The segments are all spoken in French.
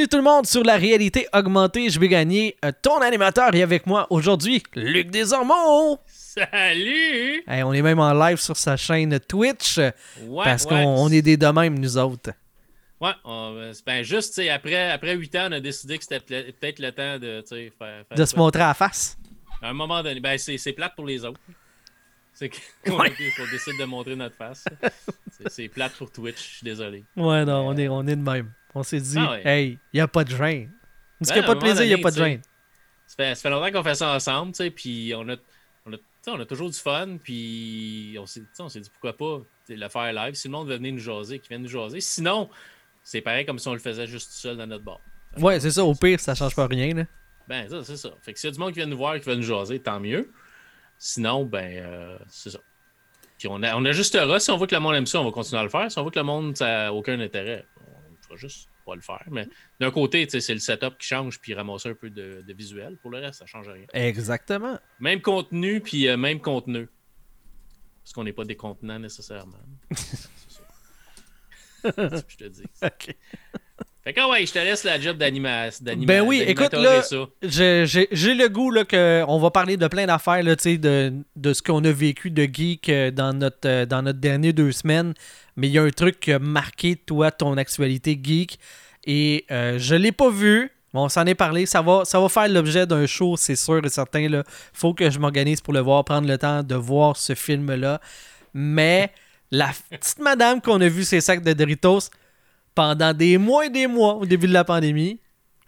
Bienvenue tout le monde sur la réalité augmentée. Je vais gagner euh, ton animateur et avec moi aujourd'hui, Luc Desormeaux. Salut! Hey, on est même en live sur sa chaîne Twitch euh, Ouais, parce ouais. qu'on on est des de même, nous autres. Ouais, on- euh, c'est ben juste, après, après 8 ans, on a décidé que c'était peut-être le temps de, faire, faire De se montrer à la face. À un moment donné, ben c'est plate pour les autres. C'est qu'on Ouais. décide de montrer notre face. C'est- C'est plate pour Twitch, je suis désolé. Ouais, non, on est, on est de même. On s'est dit, Ah ouais. hey, il n'y a pas de gêne. Parce qu'il n'y Ben, a pas de plaisir, il n'y a pas de gêne. Ça fait, ça fait longtemps qu'on fait ça ensemble, tu sais, puis on a, on, a, on a toujours du fun, puis on s'est dit pourquoi pas le faire live. Si le monde veut venir nous jaser, qu'il vienne nous jaser. Sinon, c'est pareil comme si on le faisait juste tout seul dans notre bar. Ouais, c'est ça. Au pire, ça change pas rien. Là. Ben, ça, c'est ça. Fait que s'il y a du monde qui vient nous voir qui veut nous jaser, tant mieux. Sinon, ben, euh, c'est ça. Puis on, a, on ajustera. Si on voit que le monde aime ça, on va continuer à le faire. Si on voit que le monde, ça n'a aucun intérêt, fera juste pas le faire. Mais d'un côté, c'est le setup qui change puis ramasser un peu de, de visuel. Pour le reste, ça change rien. Exactement. Même contenu puis euh, même contenu. Parce qu'on n'est pas des contenants nécessairement. c'est ça. Je te dis. OK. Fait que, ah ouais, je te laisse la job d'anima- d'anima- Ben oui, écoute, là. J'ai le goût là, que on va parler de plein d'affaires là, tu sais, de, de ce qu'on a vécu de geek euh, dans notre, euh, dans notre dernier deux semaines. Mais il y a un truc qui a marqué, toi, ton actualité geek. Et euh, je l'ai pas vu. mais On s'en est parlé. Ça va, ça va faire l'objet d'un show, c'est sûr et certain. Là. Faut que je m'organise pour le voir, prendre le temps de voir ce film-là. Mais la petite madame qu'on a vu ses sacs de Doritos pendant des mois et des mois au début de la pandémie,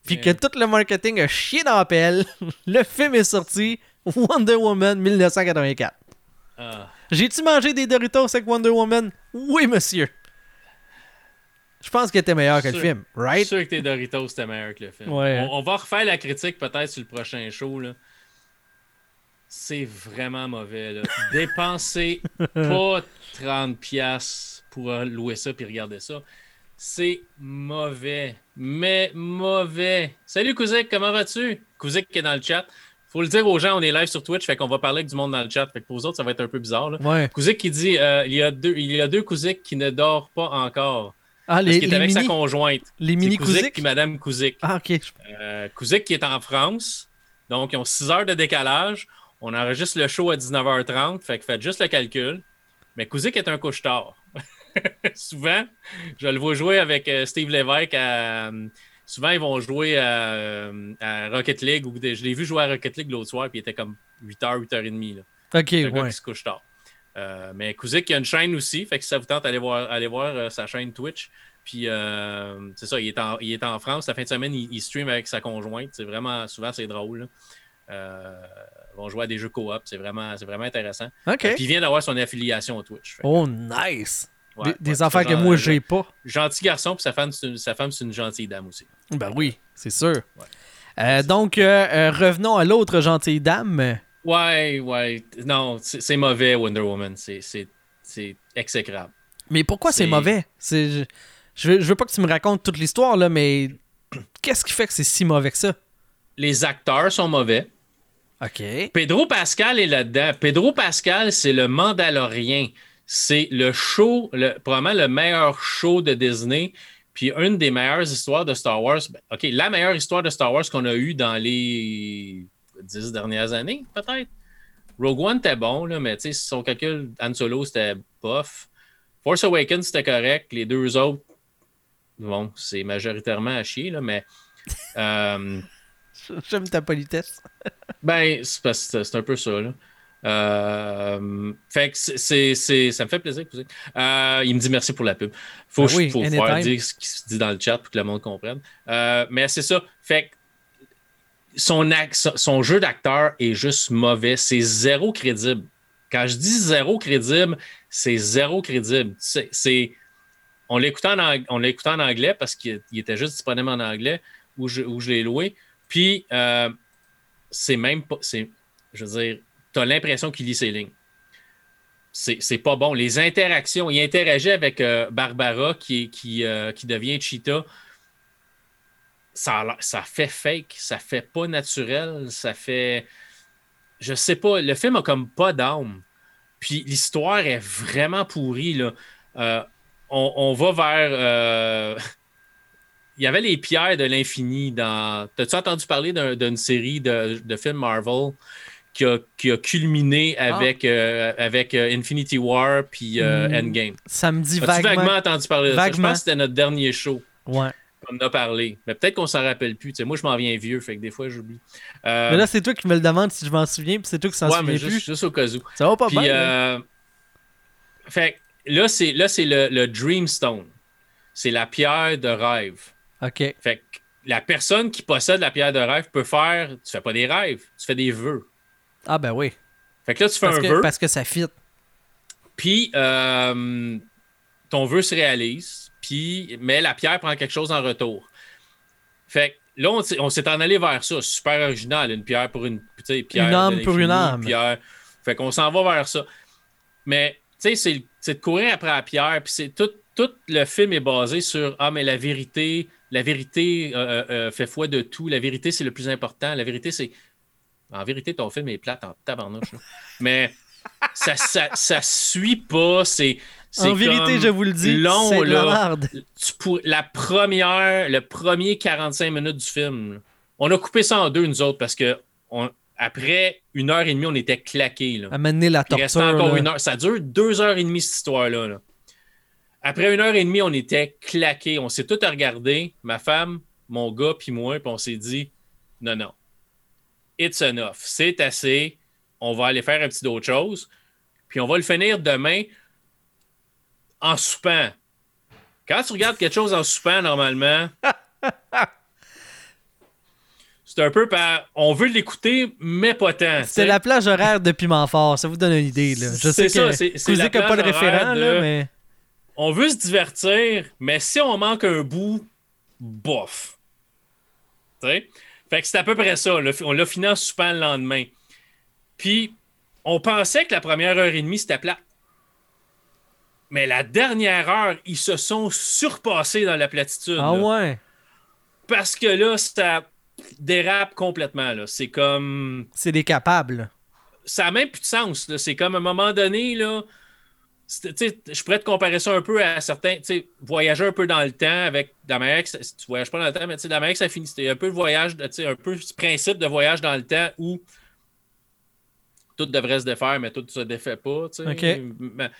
puis que Ouais. tout le marketing a chié dans la pelle, le film est sorti Wonder Woman 1984. Ah. J'ai-tu mangé des Doritos avec Wonder Woman? Oui, monsieur. Je pense qu'il était meilleur que le film, Je suis right? sûr que tes Doritos c'était meilleur que le film. Ouais. On, on va refaire la critique peut-être sur le prochain show. là. C'est vraiment mauvais. Là. Dépensez pas 30$ piastres pour euh, louer ça puis regarder ça. C'est mauvais. Mais mauvais. Salut Kouzik, comment vas-tu? Kouzik qui est dans le chat. Faut le dire aux gens, on est live sur Twitch, fait qu'on va parler avec du monde dans le chat. Fait que pour vous autres, ça va être un peu bizarre. Là. Ouais. Kouzik qui dit euh, il, y a deux, il y a deux Kouzik qui ne dorment pas encore. Ah, Parce les, qu'il est les avec sa conjointe. les mini Kouzik puis Madame Kouzik. Ah, ok. Euh, Kouzik qui est en France. Donc, ils ont 6 heures de décalage. On enregistre le show à 19h30. Fait que faites juste le calcul. Mais Kouzik est un couche-tard. souvent, je le vois jouer avec euh, Steve Lévesque. à- souvent, ils vont jouer à, à Rocket League. Ou je l'ai vu jouer à Rocket League l'autre soir. Puis il était comme 8h, 8h30. Là. Ok, un gars ouais. qui se couche tard. Euh, mais Kouzik, il a une chaîne aussi. Fait que si ça vous tente, allez voir, allez voir euh, sa chaîne Twitch. Puis, euh, c'est ça, il est, en, il est en France. La fin de semaine, il, il stream avec sa conjointe. C'est vraiment, souvent, c'est drôle. Euh, ils vont jouer à des jeux coop. C'est vraiment, c'est vraiment intéressant. Ok. Euh, Puis, il vient d'avoir son affiliation au Twitch. Fait Oh, nice. ouais, des ouais, affaires que moi, j'ai pas. Gentil garçon, puis sa femme, c'est une, sa femme, c'est une gentille dame aussi. Ben oui, c'est sûr. Euh, donc, euh, euh, revenons à l'autre gentille dame. Ouais, ouais. Non, c'est mauvais, Wonder Woman. C'est- exécrable. Mais pourquoi c'est mauvais? Je, je, veux, je veux pas que tu me racontes toute l'histoire, là, mais qu'est-ce qui fait que c'est si mauvais que ça? Les acteurs sont mauvais. OK. Pedro Pascal est là-dedans. Pedro Pascal, c'est le Mandalorien. C'est le show, le, probablement le meilleur show de Disney. Puis une des meilleures histoires de Star Wars. Ben, OK, la meilleure histoire de Star Wars qu'on a eue dans les dix dernières années, peut-être. Rogue One était bon, là, mais tu sais, si son calcul, Han Solo, c'était bof. Force Awakens, c'était correct. Les deux autres, bon, c'est majoritairement à chier, là, mais. euh, J'aime ta politesse. ben, c'est c'est un peu ça, là. Euh, fait que c'est, ça me fait plaisir. Euh, il me dit merci pour la pub. Faut, Ben oui, faut faire dire ce qui se dit dans le chat pour que le monde comprenne. Euh, mais c'est ça. Fait que son, jeu d'acteur est juste mauvais. C'est zéro crédible. Quand je dis zéro crédible, c'est zéro crédible. C'est, c'est- on l'écoutait en, ang- on l'écoutait en anglais parce qu'il il était juste disponible en anglais où je, où je l'ai loué. Puis, c'est même pas. C'est, je veux dire, tu as l'impression qu'il lit ses lignes. C'est, pas bon. Les interactions, il interagit avec euh, Barbara euh, qui devient Cheetah. Ça, fait fake, ça fait pas naturel, ça fait. Je sais pas, le film a comme pas d'âme. Puis l'histoire est vraiment pourrie. Euh, on, on va vers. il y avait les pierres de l'infini dans. T'as-tu entendu parler d'un- d'une série de, de films Marvel? Qui a, qui a culminé Ah. avec, euh, avec euh, Infinity War puis euh, Hmm. Endgame? Ça me dit vaguement. vaguement entendu parler de ça? Je pense que c'était notre dernier show Ouais. qu'on en a parlé. Mais peut-être qu'on s'en rappelle plus. Tu sais, moi, je m'en viens vieux, fait que des fois, j'oublie. Euh, Mais là, c'est toi qui me le demandes si je m'en souviens, puis c'est toi qui s'en ouais, souviens mais plus. juste, juste au cas où. Ça va pas Puis, bien. euh, fait là, c'est, là, c'est le, le Dreamstone. C'est la pierre de rêve. Ok. Fait que la personne qui possède la pierre de rêve peut faire. Tu fais pas des rêves, tu fais des vœux. Ah, ben oui. Fait que là, tu fais Parce un que, vœu, parce que ça fit. puis euh, ton vœu se réalise, puis mais la pierre prend quelque chose en retour. Fait que là, on, s'est- on s'est en allé vers ça. Super original. Une pierre pour une. pierre Une âme pour une âme. Pierre. Fait qu'on s'en va vers ça. Mais, tu sais, c'est- c'est de courir après la pierre, puis c'est tout, tout le film est basé sur Ah, mais la vérité, la vérité euh, euh, fait foi de tout. La vérité, c'est le plus important. La vérité, c'est. En vérité, ton film est plate en tabarnouche. mais ça, ça, ça suit pas. C'est. En vérité, je vous le dis, long, c'est de la là. merde. tu pour- la première, le premier 45 minutes du film, là, on a coupé ça en deux, nous autres, parce que on- après une heure et demie, on était claqués. Là. Amener la Il restait torture. encore là. une heure. Ça dure deux heures et demie, cette histoire-là. là. Après une heure et demie, on était claqués. On s'est tout regardé, ma femme, mon gars, puis moi, puis on s'est dit non, non. It's enough. C'est assez. On va aller faire un petit d'autre chose. Puis on va le finir demain en soupant. Quand tu regardes quelque chose en soupant, normalement, c'est un peu par. On veut l'écouter, mais pas tant. C'était la plage horaire de Piment Fort, ça vous donne une idée. Là. Je sais C'est ça, que c'est- c'est la pas le plage référent, horaire là, de- mais on veut se divertir, mais si on manque un bout, bof. Tu sais? Fait que c'est à peu près ça. On l'a fini en soupant le lendemain. Puis, on pensait que la première heure et demie, c'était plat. Mais la dernière heure, ils se sont surpassés dans la platitude. ah là. ouais, Parce que là, ça dérape complètement. C'est comme c'est des capables. ça n'a même plus de sens. C'est comme à un moment donné, là. Je pourrais te comparer ça un peu à certains. Voyager un peu dans le temps avec la manière que ça- tu voyages pas dans le temps, mais tu sais, la manière que ça finit. C'était un peu le voyage, de- tu sais, un peu ce principe de voyage dans le temps où tout devrait se défaire, mais tout se défait pas. Mais-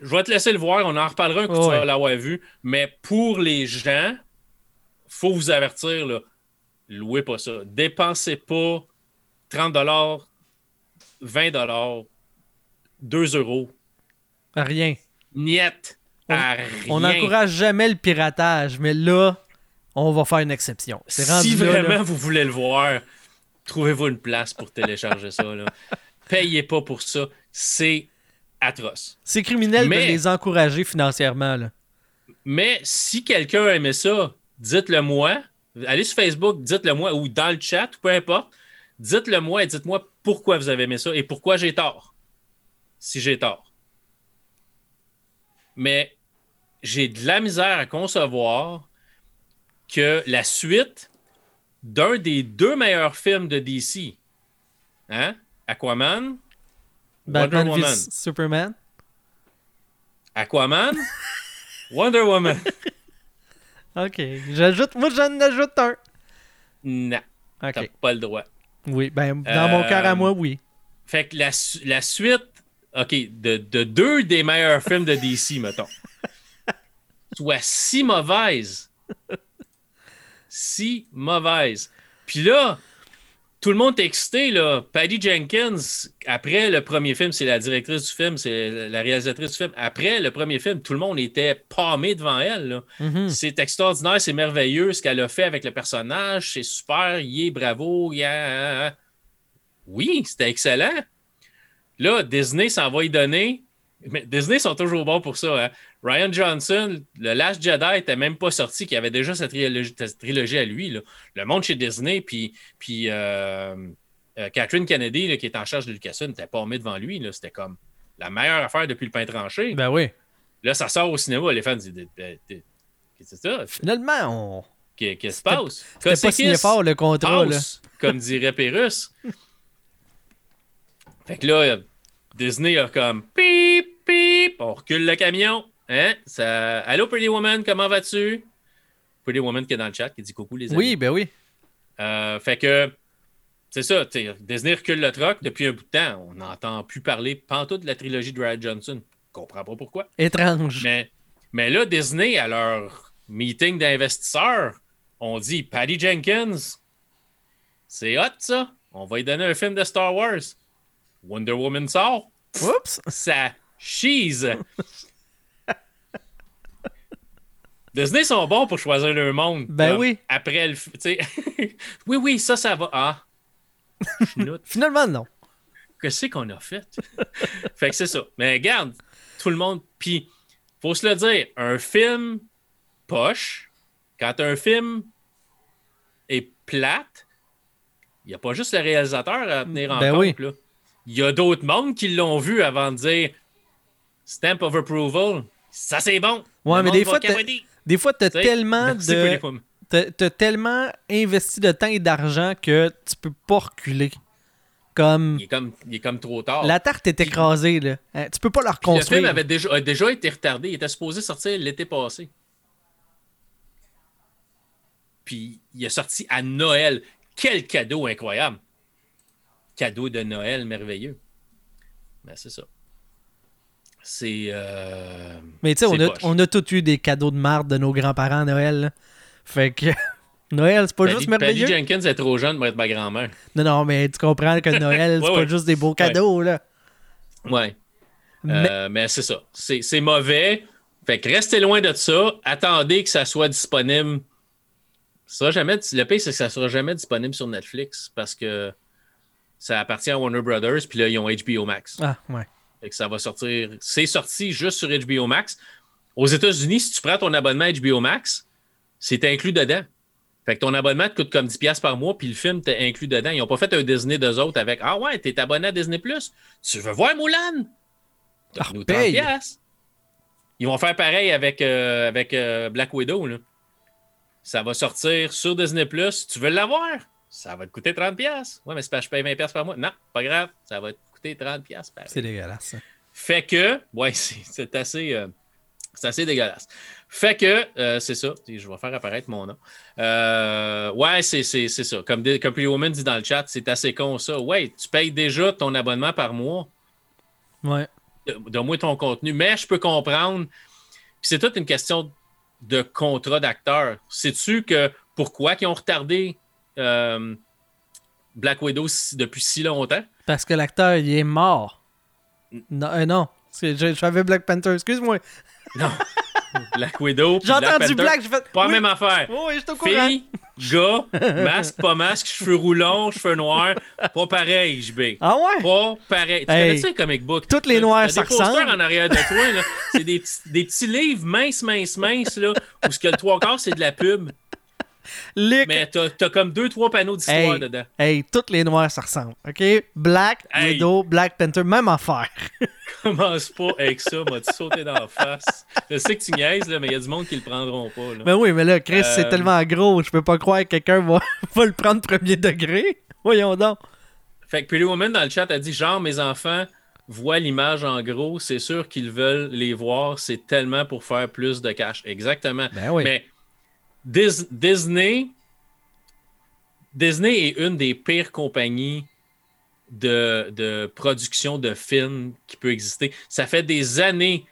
je vais te laisser le voir, on en reparlera un coup Ouais. tu vas l'avoir vu. Mais pour les gens, faut vous avertir, là, louez pas ça. Dépensez pas 30 20 2 euros. Rien. Niet à rien. On n'encourage jamais le piratage, mais là, on va faire une exception. Si là, vraiment là. vous voulez le voir, trouvez-vous une place pour télécharger ça. Là. Payez pas pour ça. C'est atroce. C'est criminel Mais- de les encourager financièrement. Là. Mais si quelqu'un aimait ça, dites-le moi. Allez sur Facebook, dites-le moi, ou dans le chat, peu importe. Dites-le moi et dites-moi pourquoi vous avez aimé ça et pourquoi j'ai tort. Si j'ai tort. Mais j'ai de la misère à concevoir que la suite d'un des deux meilleurs films de DC, hein? Aquaman, Batman Wonder Woman. Superman. Aquaman, Wonder Woman. Ok. J'ajoute, moi j'en ajoute un. Non, t'as Ok. pas le droit. Oui, ben dans mon Euh, cœur à moi, oui. Fait que la suite, OK, de, de deux des meilleurs films de DC, mettons, soit si mauvaise. Si mauvaise. Puis là, tout le monde est excité, là. Patty Jenkins, après le premier film, c'est la directrice du film, c'est la réalisatrice du film. Après le premier film, tout le monde était pâmé devant elle, là. Mhm. C'est extraordinaire, c'est merveilleux ce qu'elle a fait avec le personnage, c'est super, yeah, bravo, yeah. Oui, c'était excellent. Là, Disney s'en va y donner. Mais Disney sont toujours bons pour ça. hein. Ryan Johnson, le Last Jedi n'était même pas sorti, qu'il avait déjà sa trilogie, sa trilogie à lui. là. Le monde chez Disney, puis, puis euh, euh, Catherine Kennedy, là, qui est en charge de Lucasfilm, n'était pas mis devant lui. C'était comme la meilleure affaire depuis le pain tranché. Ben oui. Là, ça sort au cinéma, les fans disent Qu'est-ce que c'est ça? Finalement, on. Qu'est-ce qui se passe C'était pas signé Cosséquis, fort le contrat. Là. house, comme dirait Pérus. fait que là, Disney a comme pip, pip, on recule le camion. Hein? Ça... Allô, Pretty Woman, comment vas-tu? Pretty Woman qui est dans le chat, qui dit coucou les amis. Oui, ben oui. Euh, fait que, c'est ça, Disney recule le troc depuis un bout de temps. On n'entend plus parler pantoute de la trilogie de Ryan Johnson. Je comprends pas pourquoi. Étrange. Mais, mais là, Disney, à leur meeting d'investisseurs, on dit Patty Jenkins, c'est hot ça. On va lui donner un film de Star Wars. Wonder Woman sort. Oups! Ça cheese. Disney sont bons pour choisir leur monde. Ben oui. Après le. oui, oui, ça, ça va. Ah. Finalement, non. Qu'est-ce qu'on a fait? fait que c'est ça. Mais regarde, tout le monde. Puis, faut se le dire, un film poche, quand un film est plate, il n'y a pas juste le réalisateur à tenir en ben compte. Là. Il y a d'autres mondes qui l'ont vu avant de dire Stamp of approval, ça c'est bon. Ouais, mais des fois, des fois, tu as tellement de. T'as tellement investi de temps et d'argent que tu peux pas reculer. Comme... Il, est comme, il est comme trop tard. La tarte est écrasée, là. Hein, tu peux pas la reconstruire. le film avait déjà, a déjà été retardé. Il était supposé sortir l'été passé. Puis il est sorti à Noël. Quel cadeau incroyable! Cadeau de Noël merveilleux. Ben, c'est ça. C'est. Euh, Mais tu sais, on a, on a tous eu des cadeaux de marde de nos grands-parents à Noël. Fait que. Noël, c'est pas juste merveilleux. Jenkins est trop jeune pour être ma grand-mère. Non, non, mais tu comprends que Noël, c'est pas juste des beaux cadeaux, là. Ouais. Mais, euh, mais c'est ça. C'est mauvais. Fait que restez loin de ça. Attendez que ça soit disponible. Ça jamais, le pire, c'est que ça sera jamais disponible sur Netflix parce que ça appartient à Warner Brothers, puis là, ils ont HBO Max. Ah, ouais. Fait que ça va sortir. C'est sorti juste sur HBO Max. Aux États-Unis, si tu prends ton abonnement HBO Max, c'est inclus dedans. Fait que ton abonnement te coûte comme 10$ par mois, puis le film t'est inclus dedans. Ils n'ont pas fait un Disney d'eux autres avec Ah ouais, t'es abonné à Disney Plus? Tu veux voir Moulin? Ah, nous 30$. Ils vont faire pareil avec, euh, avec euh, Black Widow. Là. Ça va sortir sur Disney Plus. Tu veux l'avoir? Ça va te coûter 30$. Ouais, mais c'est pas je paye 20$ par mois. Non, pas grave. Ça va te coûter 30$. C'est dégueulasse. Fait que, ouais, c'est assez. Euh, c'est assez dégueulasse. Fait que, euh, c'est ça. Je vais faire apparaître mon nom. Euh, ouais, c'est ça. Comme, comme Woman dit dans le chat, c'est assez con ça. Ouais, tu payes déjà ton abonnement par mois. Ouais. Donne-moi ton contenu. Mais je peux comprendre. Puis c'est toute une question de contrat d'acteur. Sais-tu que pourquoi ils ont retardé euh, Black Widow depuis si longtemps? Parce que l'acteur, il est mort. Non, non. J'avais Black Panther, excuse-moi. Non. Black Widow. J'ai entendu Black, fait. Pas la même affaire. oui, je te Fille, gars, masque, pas masque, cheveux roulants, cheveux noirs. Pas pareil, JB. Ah ouais? Pas pareil. Tu connais ça, les comic book? Toutes les noirs, ça ressemble. en arrière de toi, là. C'est des, des, petits livres minces, minces, minces, là, où ce que le trois quarts, c'est de la pub. Mais t'as as comme deux, trois panneaux d'histoire dedans. Hey, toutes les noirs, ça ressemble. OK? Black, Widow, Black Panther, même affaire. Commence pas avec ça, m'a sauté dans la face. Je sais que tu niaises, là, mais il y a du monde qui le prendront pas. Là. Mais oui, mais là, Chris, c'est euh, tellement gros, je peux pas croire que quelqu'un va, va le prendre premier degré. Voyons donc. Fait que Pretty Woman dans le chat a dit genre, mes enfants voient l'image en gros, c'est sûr qu'ils veulent les voir, c'est tellement pour faire plus de cash. Exactement. Ben oui. Mais Disney, Disney est une des pires compagnies de, production de films qui peut exister. Ça fait des années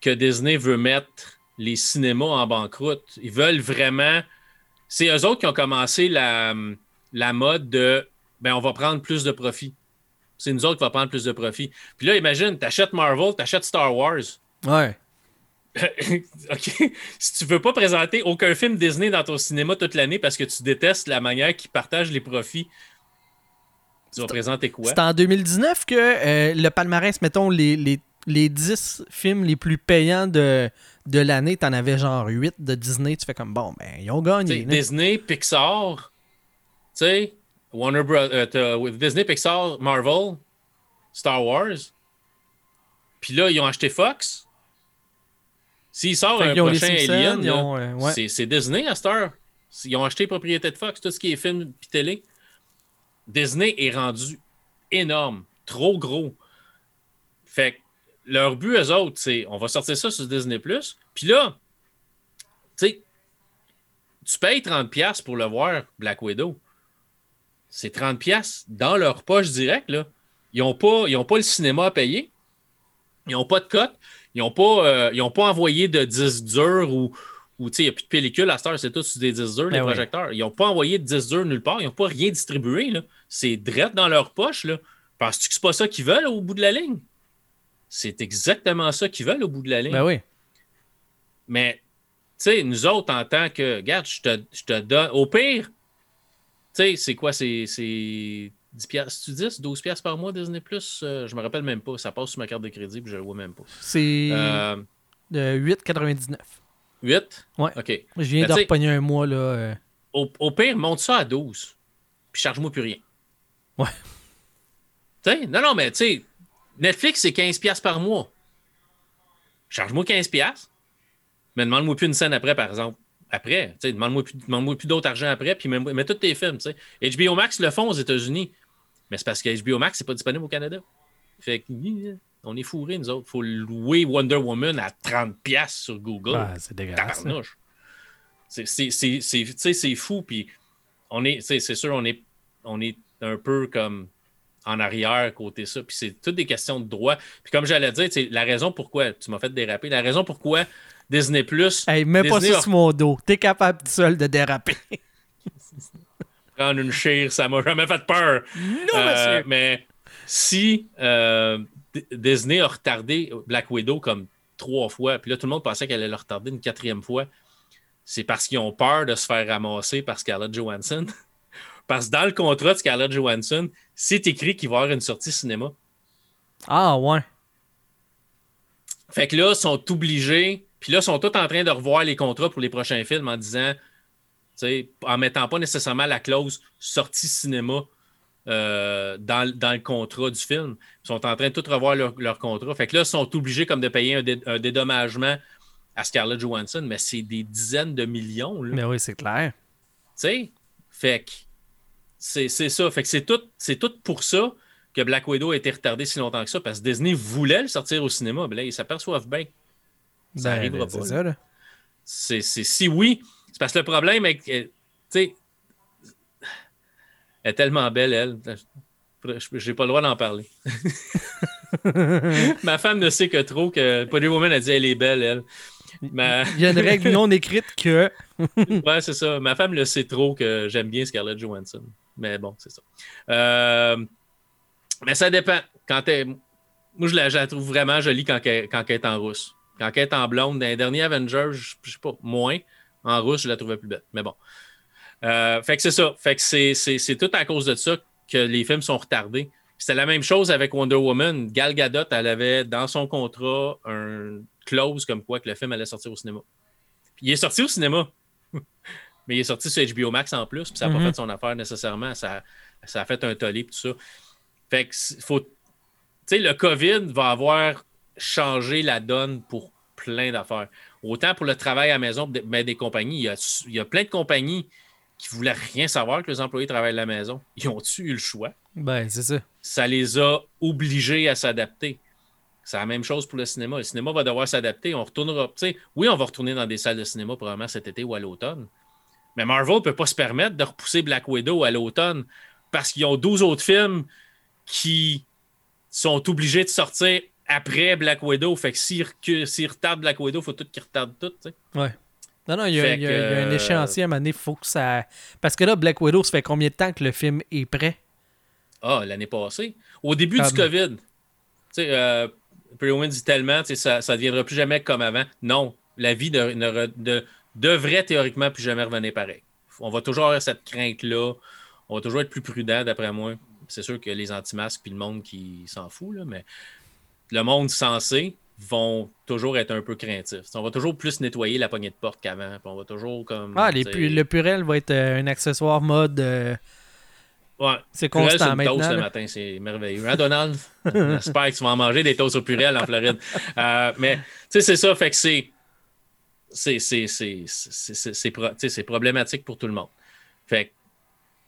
que Disney veut mettre les cinémas en banqueroute. Ils veulent vraiment. C'est eux autres qui ont commencé la, la mode de ben, on va prendre plus de profit. C'est nous autres qui va prendre plus de profit. Puis là, imagine, t'achètes Marvel, t'achètes Star Wars. Ouais. OK. Si tu veux pas présenter aucun film Disney dans ton cinéma toute l'année parce que tu détestes la manière qu'ils partagent les profits, tu vas présenter quoi? C'est en 2019 que euh, le palmarès, mettons, les, les, les, 10 films les plus payants de, de l'année, t'en avais genre 8 de Disney. Tu fais comme, bon, ben, ils ont gagné. Disney, Pixar, tu sais, Warner Bros. Euh, Disney, Pixar, Marvel, Star Wars. Puis là, ils ont acheté Fox. S'il sort un prochain Alien, euh, c'est Disney à cette heure. Ils ont acheté propriété de Fox, tout ce qui est film et télé. Disney est rendu énorme, trop gros. Fait que leur but, eux autres, c'est on va sortir ça sur Disney. Puis là, tu sais, tu payes 30$ pour le voir, Black Widow. C'est 30$ dans leur poche direct. Là. Ils n'ont pas, pas le cinéma à payer. Ils n'ont pas de cote. Ils n'ont pas, euh, pas envoyé de disques durs ou, ou il n'y a plus de pellicule à cette heure, c'est tout sur des disques durs, les ben projecteurs. Ils n'ont pas envoyé de disques durs nulle part. Ils n'ont pas rien distribué. C'est direct dans leur poche. Là. Penses-tu que c'est pas ça qu'ils veulent au bout de la ligne? C'est exactement ça qu'ils veulent au bout de la ligne. Ben oui. Mais, tu sais, nous autres, en tant que. Regarde, je te, je te donne. Au pire, tu sais, c'est quoi? C'est 10 piastres, tu 10, 12 piastres par mois Disney Plus? Euh, je me rappelle même pas. Ça passe sur ma carte de crédit puis je le vois même pas. C'est euh, 8,99. 8? Ouais. OK. Je viens ben, de repogner un mois, là. Euh. Au, au, pire, monte ça à 12. Puis charge-moi plus rien. Ouais. Tu sais, non, non, mais tu sais, Netflix, c'est 15$ par mois. Charge-moi 15$, mais demande-moi plus une scène après, par exemple. Après, demande-moi plus, demande plus d'autres argent après, puis mets, tous tes films. HBO Max le font aux États-Unis, mais c'est parce que HBO Max, c'est pas disponible au Canada. Fait que, on est fourrés, nous autres. Il faut louer Wonder Woman à 30$ sur Google. C'est dégueulasse. C'est fou, puis on est, c'est sûr, on est, on est un peu comme en arrière côté ça. Puis c'est toutes des questions de droit. Puis comme j'allais dire, la raison pourquoi, tu m'as fait déraper, la raison pourquoi Disney Plus. Hey, mets pas ça sur mon dos. T'es capable seul de déraper. Prendre une chire, ça m'a jamais fait peur. Non, euh, Mais si euh, Disney a retardé Black Widow comme trois fois, puis là, tout le monde pensait qu'elle allait le retarder une quatrième fois, c'est parce qu'ils ont peur de se faire ramasser par Scarlett Johansson. Parce que dans le contrat de Scarlett Johansson, c'est écrit qu'il va y avoir une sortie cinéma. Ah ouais. Fait que là, ils sont obligés. Puis là, ils sont tous en train de revoir les contrats pour les prochains films en disant, en mettant pas nécessairement la clause sortie cinéma euh, dans, le contrat du film. Ils sont en train de tout revoir leur, contrat. Fait que là, ils sont obligés comme de payer un, dédommagement à Scarlett Johansson, mais c'est des dizaines de millions. Mais oui, c'est clair. Tu sais, fait que c'est ça. Fait que c'est tout, tout pour ça que Black Widow a été retardé si longtemps que ça, parce que Disney voulait le sortir au cinéma. Ben là, ils s'aperçoivent bien. Ça ben, n'arrivera ben, pas. C'est si oui, c'est parce que le problème est que, tu sais, elle est tellement belle, elle. J'ai pas le droit d'en parler. Ma femme ne sait que trop que Pretty Woman a dit elle est belle, elle. Il y a une règle non écrite que. ouais, c'est ça. Ma femme le sait trop que j'aime bien Scarlett Johansson. Mais bon, c'est ça. Euh, mais ça dépend. Quand Moi, je la, trouve vraiment jolie quand elle, quand est en rousse. Quand elle est en blonde, dans les derniers Avengers, je, ne sais pas, moins. En rousse, je la trouvais plus belle. Mais bon. Euh, fait que c'est ça. Fait que c'est tout à cause de ça que les films sont retardés. C'était la même chose avec Wonder Woman. Gal Gadot, elle avait dans son contrat un clause comme quoi que le film allait sortir au cinéma. Puis il est sorti au cinéma. Mais il est sorti sur HBO Max en plus, puis ça n'a pas mhm. fait son affaire nécessairement. Ça, ça a fait un tollé, tout ça. Fait que faut. Tu sais, le COVID va avoir changé la donne pour plein d'affaires. Autant pour le travail à la maison, mais ben, des compagnies. Il y, a, il y a plein de compagnies qui voulaient rien savoir que les employés travaillent à la maison. Ils ont-tu eu le choix? Ben, c'est ça. Ça les a obligés à s'adapter. C'est la même chose pour le cinéma. Le cinéma va devoir s'adapter. On retournera. Oui, on va retourner dans des salles de cinéma probablement cet été ou à l'automne. Mais Marvel ne peut pas se permettre de repousser Black Widow à l'automne parce qu'ils ont 12 autres films qui sont obligés de sortir après Black Widow. Fait que s'ils, retardent Black Widow, il faut tout qu'ils retardent tout. Ouais. Non, non, il y, a, un échéancier à un moment faut que ça. Parce que là, Black Widow, ça fait combien de temps que le film est prêt? Ah, l'année passée. Au début du COVID. Tu sais, euh, dit tellement, ça ne deviendra plus jamais comme avant. Non, la vie de, devrait théoriquement plus jamais revenir pareil. On va toujours avoir cette crainte-là. On va toujours être plus prudent, d'après moi. C'est sûr que les anti-masques puis le monde qui s'en fout, là, mais le monde censé vont toujours être un peu craintifs. On va toujours plus nettoyer la poignée de porte qu'avant. On va toujours comme. Ah, le purel va être euh, un accessoire mode. Euh, ouais. C'est constant maintenant. Toast le matin, c'est merveilleux. Hein, Donald? J'espère que tu vas en manger des toasts au purel en Floride. Euh, mais, tu sais, c'est ça. Fait que c'est c'est problématique pour tout le monde. Fait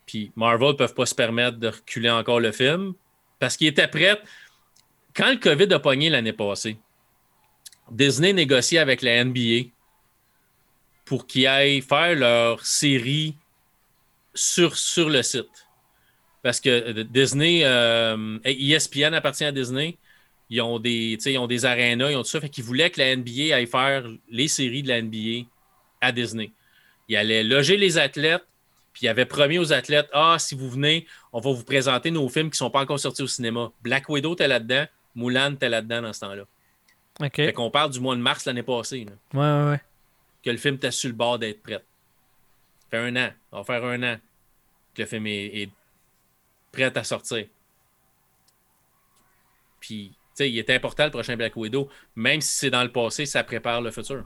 puis Marvel ne peuvent pas se permettre de reculer encore le film parce qu'il était prêt. Quand le COVID a pogné l'année passée, Disney négociait avec la NBA pour qu'ils aillent faire leur série sur, le site. Parce que Disney, euh, ESPN appartient à Disney. Ils ont des, des arénas, ils ont tout ça. Fait qu'ils voulaient que la NBA aille faire les séries de la NBA à Disney. Ils allaient loger les athlètes, puis ils avaient promis aux athlètes Ah, si vous venez, on va vous présenter nos films qui ne sont pas encore sortis au cinéma. Black Widow était là-dedans, Mulan était là-dedans dans ce temps-là. OK. Fait qu'on parle du mois de mars l'année passée. là, Ouais, ouais, ouais. que le film était sur le bord d'être prêt. Ça fait un an. On va faire un an que le film est, est prêt à sortir. Puis, tu sais, il est important le prochain Black Widow. Même si c'est dans le passé, ça prépare le futur.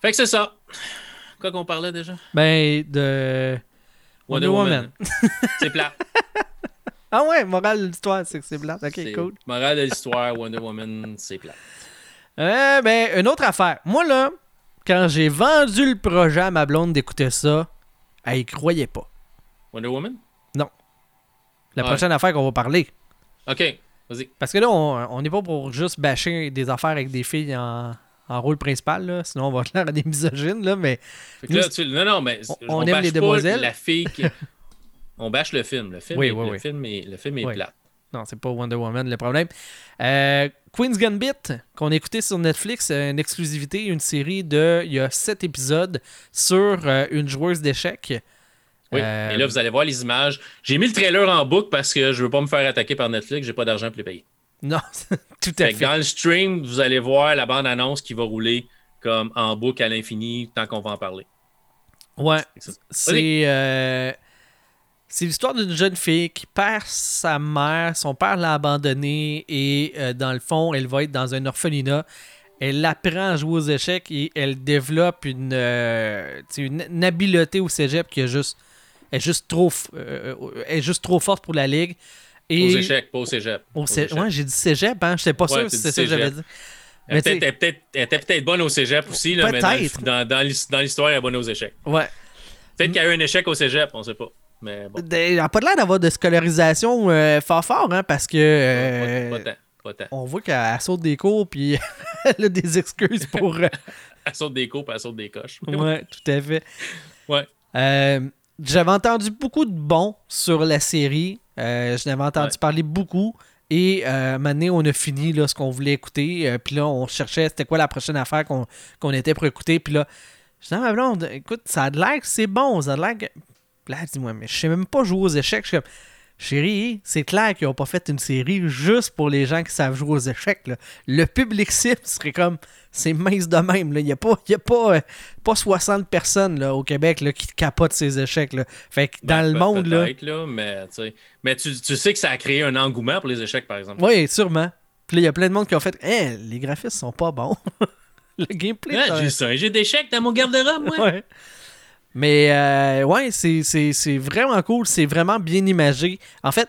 Fait que c'est ça. Quoi qu'on parlait déjà? Ben, de. Wonder Woman. c'est plat. Ah ouais, morale de l'histoire, c'est que c'est blanc. Ok, cool. Morale de l'histoire, Wonder Woman, c'est plat. Euh, ben, une autre affaire. Moi, là, quand j'ai vendu le projet à ma blonde d'écouter ça, elle y croyait pas. Wonder Woman? La Ouais. prochaine affaire qu'on va parler. OK, vas-y. Parce que là, on n'est pas pour juste bâcher des affaires avec des filles en, en rôle principal, là. Sinon, on va l'air à des misogynes, là. Mais Fait que là, tu- non, non, mais On- on aime bâche les demoiselles. La fille qui- On bâche le film. Le film Oui, est, oui, le oui. Film est, le film est Oui. plat. non, c'est pas Wonder Woman le problème. Euh, Queen's Gambit, qu'on a écouté sur Netflix, euh, une exclusivité, une série de. Il y a sept épisodes sur euh, une joueuse d'échecs. Oui. Euh, Et là, vous allez voir les images. J'ai mis le trailer en boucle parce que je veux pas me faire attaquer par Netflix. J'ai pas d'argent pour les payer. Non, tout à Fait que fait. dans le stream, vous allez voir la bande-annonce qui va rouler comme en boucle à l'infini tant qu'on va en parler. Ouais. C'est- C'est l'histoire d'une jeune fille qui perd sa mère, son père l'a abandonnée et euh, dans le fond, elle va être dans un orphelinat. Elle apprend à jouer aux échecs et elle développe une, euh, une, une habileté au cégep qui est juste, est juste trop, euh, est juste trop forte pour la ligue. Et Aux échecs, pas au cégep. au Aux cé- échecs. ouais, j'ai dit cégep, hein? Je sais pas Ouais, sûr si c'est ça que j'avais cégep. dit. Elle était peut-être bonne au cégep aussi, là, mais dans dans, dans l'his- dans l'histoire, elle est bonne aux échecs. Ouais. Peut-être qu'il y a eu un échec au cégep, on sait pas. Mais bon, De- Elle n'a pas l'air d'avoir de scolarisation euh, fort fort, hein, parce que. euh, pas, pas tant. Pas tant. on voit qu'elle saute des cours puis elle a des excuses pour. euh, Elle saute des cours, puis elle saute des coches. ouais, tout à fait. Ouais. J'avais entendu beaucoup de bons sur la série. Je n'avais entendu Ouais. parler beaucoup. Et euh, maintenant, on a fini là, ce qu'on voulait écouter. Euh, puis là, on cherchait c'était quoi la prochaine affaire qu'on qu'on était pour écouter. Puis là, je à ma blonde, écoute, ça a de l'air que c'est bon. Ça a de l'air que. Là, elle dit, moi, mais je sais même pas jouer aux échecs. Je suis comme, chérie, c'est clair qu'ils n'ont pas fait une série juste pour les gens qui savent jouer aux échecs. là. Le public cible serait comme, c'est mince de même. là. Il n'y a, pas, il y a pas, euh, pas 60 personnes là, au Québec là, qui capotent ces échecs. Là. Fait que dans Ben, le monde, là. mais, tu sais. mais tu, tu sais que ça a créé un engouement pour les échecs, par exemple. Oui, sûrement. Puis là, il y a plein de monde qui ont fait, Hein, les graphismes sont pas bons. le gameplay. Ça- j'ai ça, un jeu d'échecs dans mon garde-robe, moi. Ouais. Mais euh, ouais, c'est, vraiment cool, c'est vraiment bien imagé. En fait,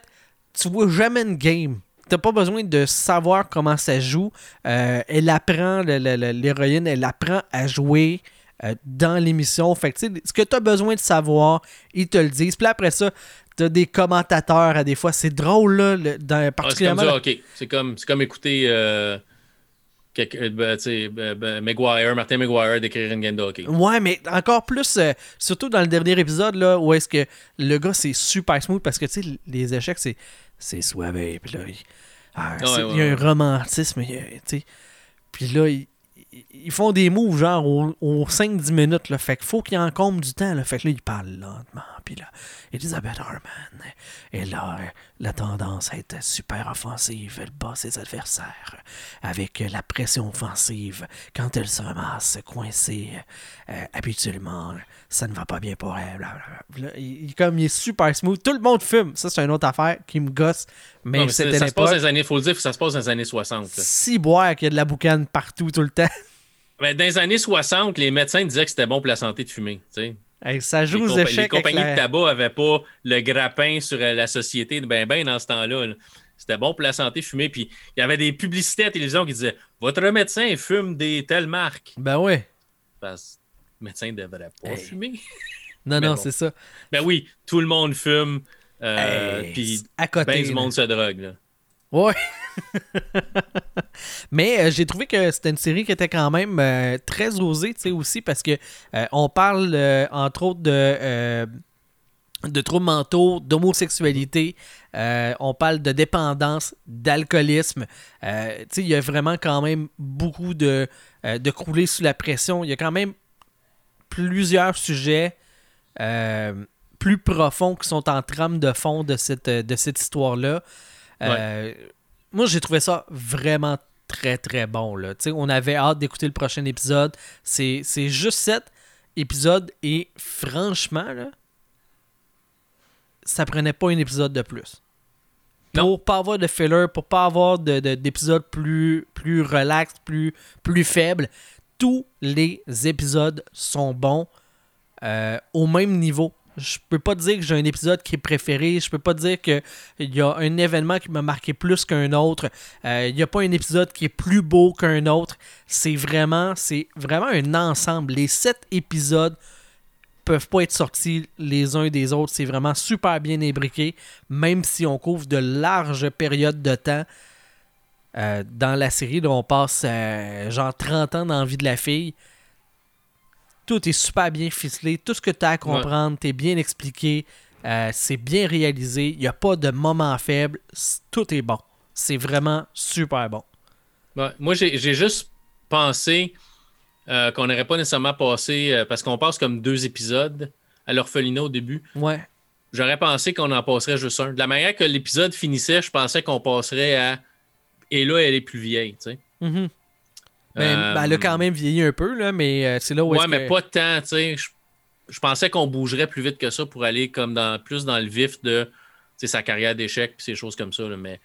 tu vois jamais une game. T'as pas besoin de savoir comment ça joue. Euh, elle apprend, l'héroïne, elle apprend à jouer euh, dans l'émission. Fait que, tu sais, ce que tu as besoin de savoir, ils te le disent. Puis après ça, t'as des commentateurs à des fois. C'est drôle, là, le- dans, Ah, c'est comme particulièrement. C'est comme, écouter ben, tu sais, ben, ben, Maguire, Martin Maguire décrire une game de hockey. Ouais, mais encore plus, euh, surtout dans le dernier épisode, là, où est-ce que le gars, c'est super smooth parce que, tu sais, les échecs, c'est, c'est soivé. Puis là, il, ah, Ouais, c'est- ouais, il y a un romantisme, il. Puis là, ils, ils font des moves, genre, aux, aux 5-10 minutes, là. Fait qu'il faut qu'ils encombrent du temps, là. Fait que là, ils parlent lentement. Puis là, Elizabeth Harman, elle a euh, la tendance à être super offensive. Elle bat ses adversaires avec la pression offensive. Quand elle se ramasse coincée, euh, habituellement, ça ne va pas bien pour elle. blablabla. Il, comme il est super smooth. Tout le monde fume. Ça, c'est une autre affaire qui me gosse. Mais, Non, mais c'était ça se passe dans les années, faut le dire, ça se passe dans les années 60. là. Si boire qu'il y a de la boucane partout tout le temps. Mais dans les années 60, les médecins disaient que c'était bon pour la santé de fumer. Hey, ça Les, joue aux les échecs. avec compagnies la- de tabac n'avaient pas le grappin sur euh, la société de ben ben dans ce temps-là. là. C'était bon pour la santé de fumer. Puis il y avait des publicités à la télévision qui disaient Votre médecin fume des telles marques. Ben ouais. Parce médecin ne devrait pas Hey. fumer. Non, non, bon. c'est ça. Ben oui, tout le monde fume. Euh, Hey, puis à côté. ben du monde se drogue. Là. Ouais. Mais euh, j'ai trouvé que c'était une série qui était quand même euh, très osée, tu sais, aussi, parce que euh, on parle, entre autres, de, de troubles mentaux, d'homosexualité, on parle de dépendance, d'alcoolisme. tu sais, il y a vraiment quand même beaucoup de, de crouler sous la pression. Il y a quand même plusieurs sujets plus profonds qui sont en trame de fond de cette, de cette histoire-là. Moi, j'ai trouvé ça vraiment très très bon. Là. on avait hâte d'écouter le prochain épisode. C'est, juste cet épisode et franchement, là, ça prenait pas un épisode de plus. Pour pas avoir de filler, pour pas avoir de, d'épisodes plus, plus relax, plus, plus faibles, tous les épisodes sont bons euh, au même niveau je peux pas dire que j'ai un épisode qui est préféré. Je peux pas dire qu'il y a un événement qui m'a marqué plus qu'un autre. Euh, il n'y a pas un épisode qui est plus beau qu'un autre. C'est vraiment, c'est vraiment un ensemble. Les sept épisodes peuvent pas être sortis les uns des autres. C'est vraiment super bien ébriqué, même si on couvre de larges périodes de temps. Euh, dans la série, on passe euh, genre 30 ans dans la vie de la fille tout est super bien ficelé. Tout ce que tu as à comprendre, tu es bien expliqué. Euh, c'est bien réalisé. Il n'y a pas de moment faible. Tout est bon. C'est vraiment super bon. moi, j'ai juste pensé qu'on n'aurait pas nécessairement passé, parce qu'on passe comme deux épisodes à l'orphelinat au début. Ouais. J'aurais pensé qu'on en passerait juste un. De la manière que l'épisode finissait, je pensais qu'on passerait à. Et là, elle est plus vieille, tu sais. Mm-hmm. Ben, ben, elle a quand même vieilli un peu, là, mais euh, c'est là où Ouais, mais pas tant, tu sais. Je, pensais qu'on bougerait plus vite que ça pour aller comme dans plus dans le vif de sa carrière d'échec et ces choses comme ça. mais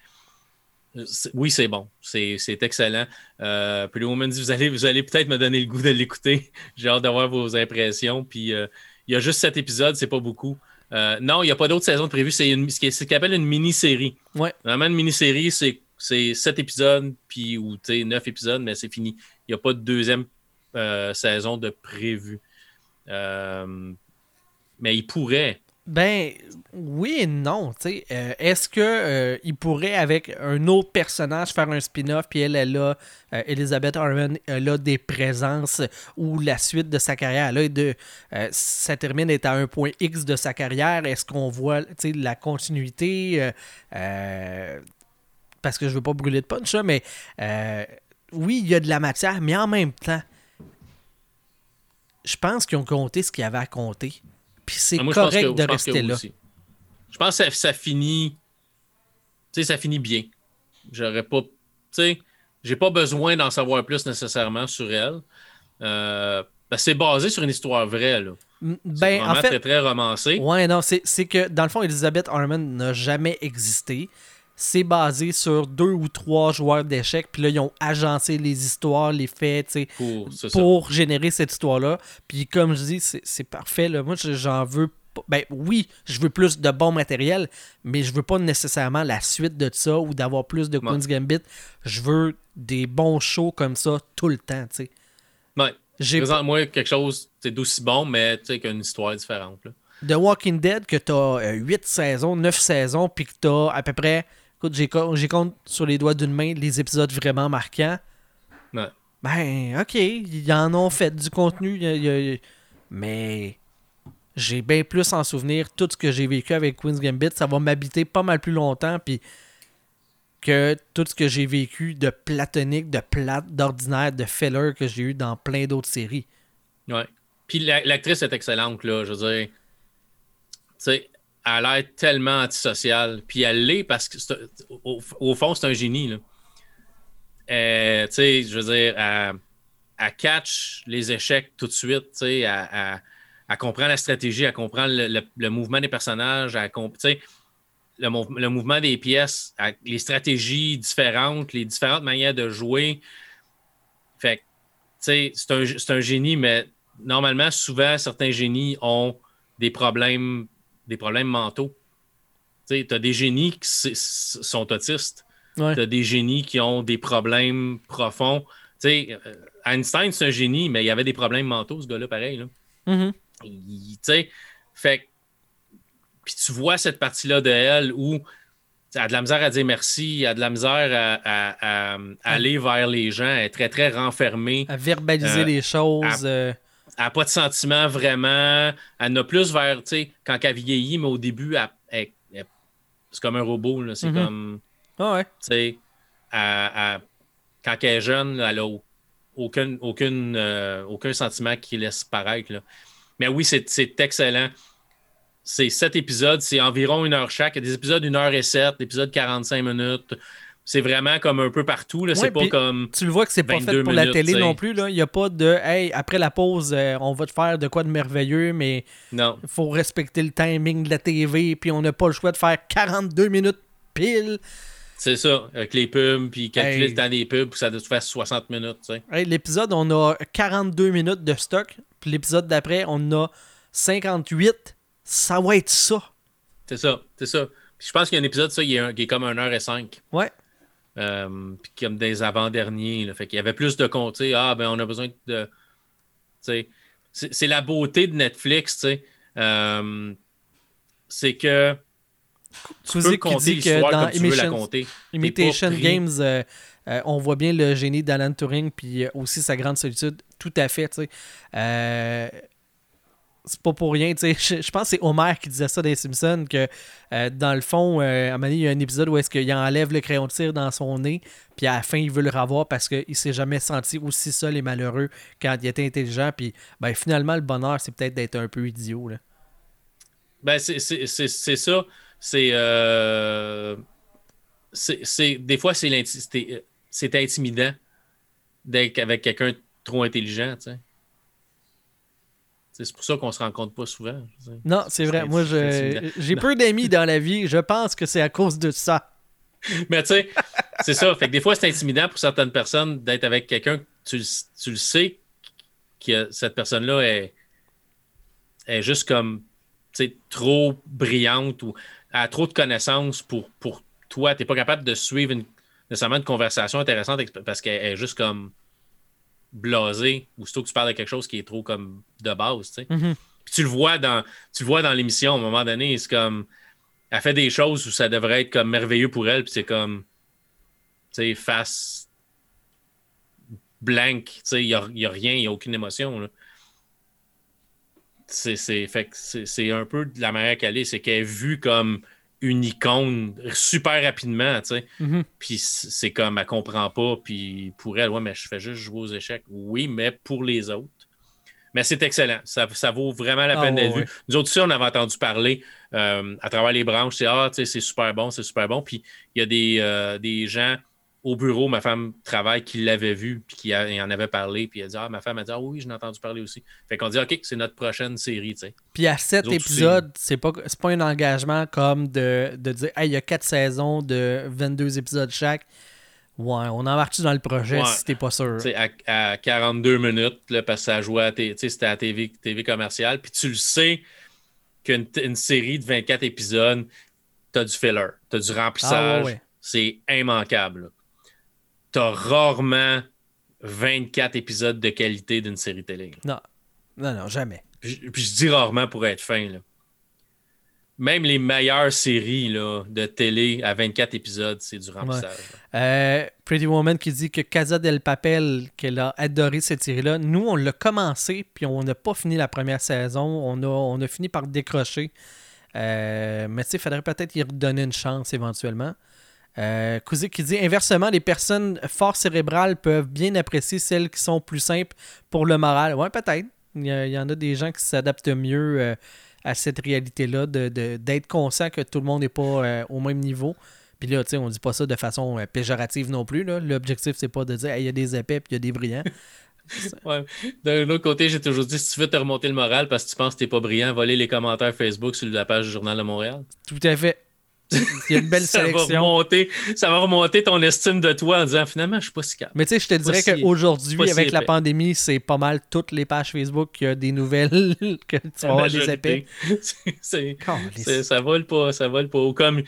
oui, c'est bon. C'est excellent. Euh, puis le Woman dit vous allez, vous allez peut-être me donner le goût de l'écouter. J'ai hâte d'avoir vos impressions. Puis euh, il y a juste cet épisode, c'est pas beaucoup. non, il n'y a pas d'autres saisons prévues. C'est ce qu'on appelle une mini-série. Ouais. Vraiment, une mini-série, c'est c'est sept épisodes, puis ou neuf épisodes, mais c'est fini. Il n'y a pas de deuxième euh, saison de prévu. Euh, mais il pourrait. Ben oui et non. Euh, Est-ce que il pourrait avec un autre personnage faire un spin-off puis elle, elle a Elizabeth Harmon, elle a des présences ou la suite de sa carrière? Là de ça termine est à un point X de sa carrière. Est-ce qu'on voit la continuité? Parce que je veux pas brûler de punch, mais euh, oui, il y a de la matière, mais en même temps, je pense qu'ils ont compté ce qu'il y avait à compter. Puis c'est ah, correct de rester là. Je pense que ça, finit. Tu sais, ça finit bien. J'aurais pas. Tu sais, j'ai pas besoin d'en savoir plus nécessairement sur elle. Euh, c'est basé sur une histoire vraie, là. Ben, en fait, très, très romancé. Ouais, non, c'est que dans le fond, Elizabeth Harmon n'a jamais existé c'est basé sur deux ou trois joueurs d'échecs. Puis là, ils ont agencé les histoires, les faits, pour, pour générer cette histoire-là. Puis comme je dis, c'est parfait. Là. Moi, j'en veux ben oui, je veux plus de bon matériel, mais je veux pas nécessairement la suite de ça ou d'avoir plus de Queen's Gambit. Je veux des bons shows comme ça tout le temps, tu sais. Ouais. Présente-moi quelque chose d'aussi bon, mais tu sais, qu'une histoire différente. The Walking Dead, que tu as 8 saisons, 9 saisons, puis que tu as à peu près Écoute, j'ai compte sur les doigts d'une main les épisodes vraiment marquants. Ouais. Ben, ok, ils en ont fait du contenu, mais j'ai bien plus en souvenir tout ce que j'ai vécu avec Queen's Gambit. Ça va m'habiter pas mal plus longtemps, puis que tout ce que j'ai vécu de platonique, de plate, d'ordinaire, de filler que j'ai eu dans plein d'autres séries. Ouais. Puis l'actrice est excellente, là. Je veux dire, tu sais, elle a l'air tellement antisociale. Puis elle l'est parce que, au, fond, c'est un génie. Euh, tu sais, je veux dire, elle, catch les échecs tout de suite. Tu sais, elle, comprend la stratégie, elle comprend le, mouvement des personnages, elle, le, le, mouvement des pièces, les stratégies différentes, les différentes manières de jouer. Fait tu sais, c'est un génie, mais normalement, souvent, certains génies ont des problèmes des problèmes mentaux. Tu as des génies qui sont autistes. Tu as des génies qui ont des problèmes profonds. sais, euh, Einstein, c'est un génie, mais il avait des problèmes mentaux, ce gars-là, pareil. Là. Mm-hmm. fait Puis tu vois cette partie-là de elle où a de la misère à dire merci, a de la misère à, aller vers les gens, elle est très, très renfermée. À verbaliser les choses. Elle n'a pas de sentiment vraiment. Elle n'a plus vers, tu sais, quand elle vieillit, mais au début, c'est comme un robot. C'est mm-hmm. comme. Ah ouais. Tu sais, quand elle est jeune, elle n'a aucun, aucune, euh, aucun sentiment qui laisse paraître. Mais oui, c'est excellent. C'est sept épisodes, c'est environ une heure chaque. Il y a des épisodes d'une heure et sept, épisodes 45 minutes. C'est vraiment comme un peu partout. c'est pas comme. Tu le vois que c'est pas fait pour la télé non plus. Il n'y a pas de Hey, après la pause, euh, on va te faire de quoi de merveilleux, mais il faut respecter le timing de la TV, puis on n'a pas le choix de faire 42 minutes pile. C'est ça, avec les pubs, puis calculer le temps des pubs, ça doit faire 60 minutes. l'épisode, on a 42 minutes de stock, puis l'épisode d'après, on a 58. Ça va être ça. C'est ça, c'est ça. je pense qu'il y a un épisode, ça, qui est, comme 1 heure et 5. Ouais. Euh, puis comme des avant-derniers. Fait qu'il y avait plus de comptes. Ah, ben, on a besoin de. C'est la beauté de Netflix, tu sais. Euh, c'est que tu peux compter l'histoire comme tu veux la compter. Imitation Games, euh, euh, on voit bien le génie d'Alan Turing, puis aussi sa grande solitude. Tout à fait, tu sais. C'est pas pour rien, sais. Je, pense que c'est Homer qui disait ça des Simpsons, que dans le fond, à un moment il y a un épisode où est-ce qu'il enlève le crayon de tir dans son nez, puis à la fin, il veut le revoir parce qu'il s'est jamais senti aussi seul et malheureux quand il était intelligent, puis ben, finalement, le bonheur, c'est peut-être d'être un peu idiot, là. Ben, c'est ça c'est. Euh, c'est des fois, c'est c'est intimidant d'être avec quelqu'un trop intelligent, tu sais. C'est pour ça qu'on se rencontre pas souvent. Non, c'est vrai. Moi, j'ai peu d'amis dans la vie. Je pense que c'est à cause de ça. Mais tu sais, c'est ça. Fait que des fois, c'est intimidant pour certaines personnes d'être avec quelqu'un tu, tu le sais que cette personne-là est, est juste comme trop brillante ou a trop de connaissances pour, pour toi. Tu n'es pas capable de suivre une, nécessairement une conversation intéressante parce qu'elle est juste comme blasée, ou surtout que tu parles de quelque chose qui est trop comme de base. Tu, mm-hmm. Puis tu le vois dans, tu vois dans l'émission à un moment donné, c'est comme. Elle fait des choses où ça devrait être comme merveilleux pour elle, puis c'est comme. Tu sais, face blank, tu sais, il n'y a, a, rien, il n'y a aucune émotion. C'est un peu de la manière qu'elle est, c'est qu'elle est vue comme une icône super rapidement, tu sais. Mm-hmm. Puis c'est comme, elle comprend pas, puis pour elle, ouais, mais je fais juste jouer aux échecs. Oui, mais pour les autres. Mais c'est excellent. Ça, vaut vraiment la ah, peine d'être vu. Nous autres aussi, on avait entendu parler euh, à travers les branches. C'est ah, c'est super bon, c'est super bon. Puis il y a des, euh, des gens au bureau, ma femme travaille, qui l'avait vu, puis qui en avait parlé, puis elle dit Ah, ma femme a dit Ah oui, j'en ai entendu parler aussi. Fait qu'on dit OK, c'est notre prochaine série, tu sais. Puis à sept épisodes, c'est pas, pas un engagement comme de, de dire Hey, il y a quatre saisons de 22 épisodes chaque. Ouais, on embarque dans le projet si t'es pas sûr? À, à 42 minutes, là, parce que ça jouait à, c'était à TV, TV commerciale, puis tu le sais qu'une une série de 24 épisodes, t'as du filler, t'as du remplissage. Ah, c'est immanquable t'as rarement 24 épisodes de qualité d'une série télé. Non. Non, non, jamais. Puis, je dis rarement pour être fin. Là. Même les meilleures séries là, de télé à 24 épisodes, c'est du remplissage. Euh, Pretty Woman qui dit que Casa del Papel, qu'elle a adoré cette série-là. Nous, on l'a commencé, puis on n'a pas fini la première saison. On a, on a fini par décrocher. Euh, mais tu sais, il faudrait peut-être y redonner une chance éventuellement. Euh, qui dit inversement, les personnes fort cérébrales peuvent bien apprécier celles qui sont plus simples pour le moral. Ouais, peut-être. Il, y, en a des gens qui s'adaptent mieux euh, à cette réalité-là, d'être de, conscient que tout le monde n'est pas euh, au même niveau. Puis là, tu sais, on dit pas ça de façon euh, péjorative non plus. L'objectif, c'est pas de dire il y a des épais puis il y a des brillants. ouais. D'un autre côté, j'ai toujours dit si tu veux te remonter le moral parce que tu penses que tu n'es pas brillant, voler les commentaires Facebook sur la page du Journal de Montréal. Tout à fait. Il y a une belle ça sélection. Va remonter, ça va remonter ton estime de toi en disant finalement, je suis pas si calme. Mais tu sais, je te dirais qu'aujourd'hui, avec la pandémie, c'est pas mal toutes les pages Facebook qui a des nouvelles que tu vas avoir des ça vole pas, ça vole pas. Comme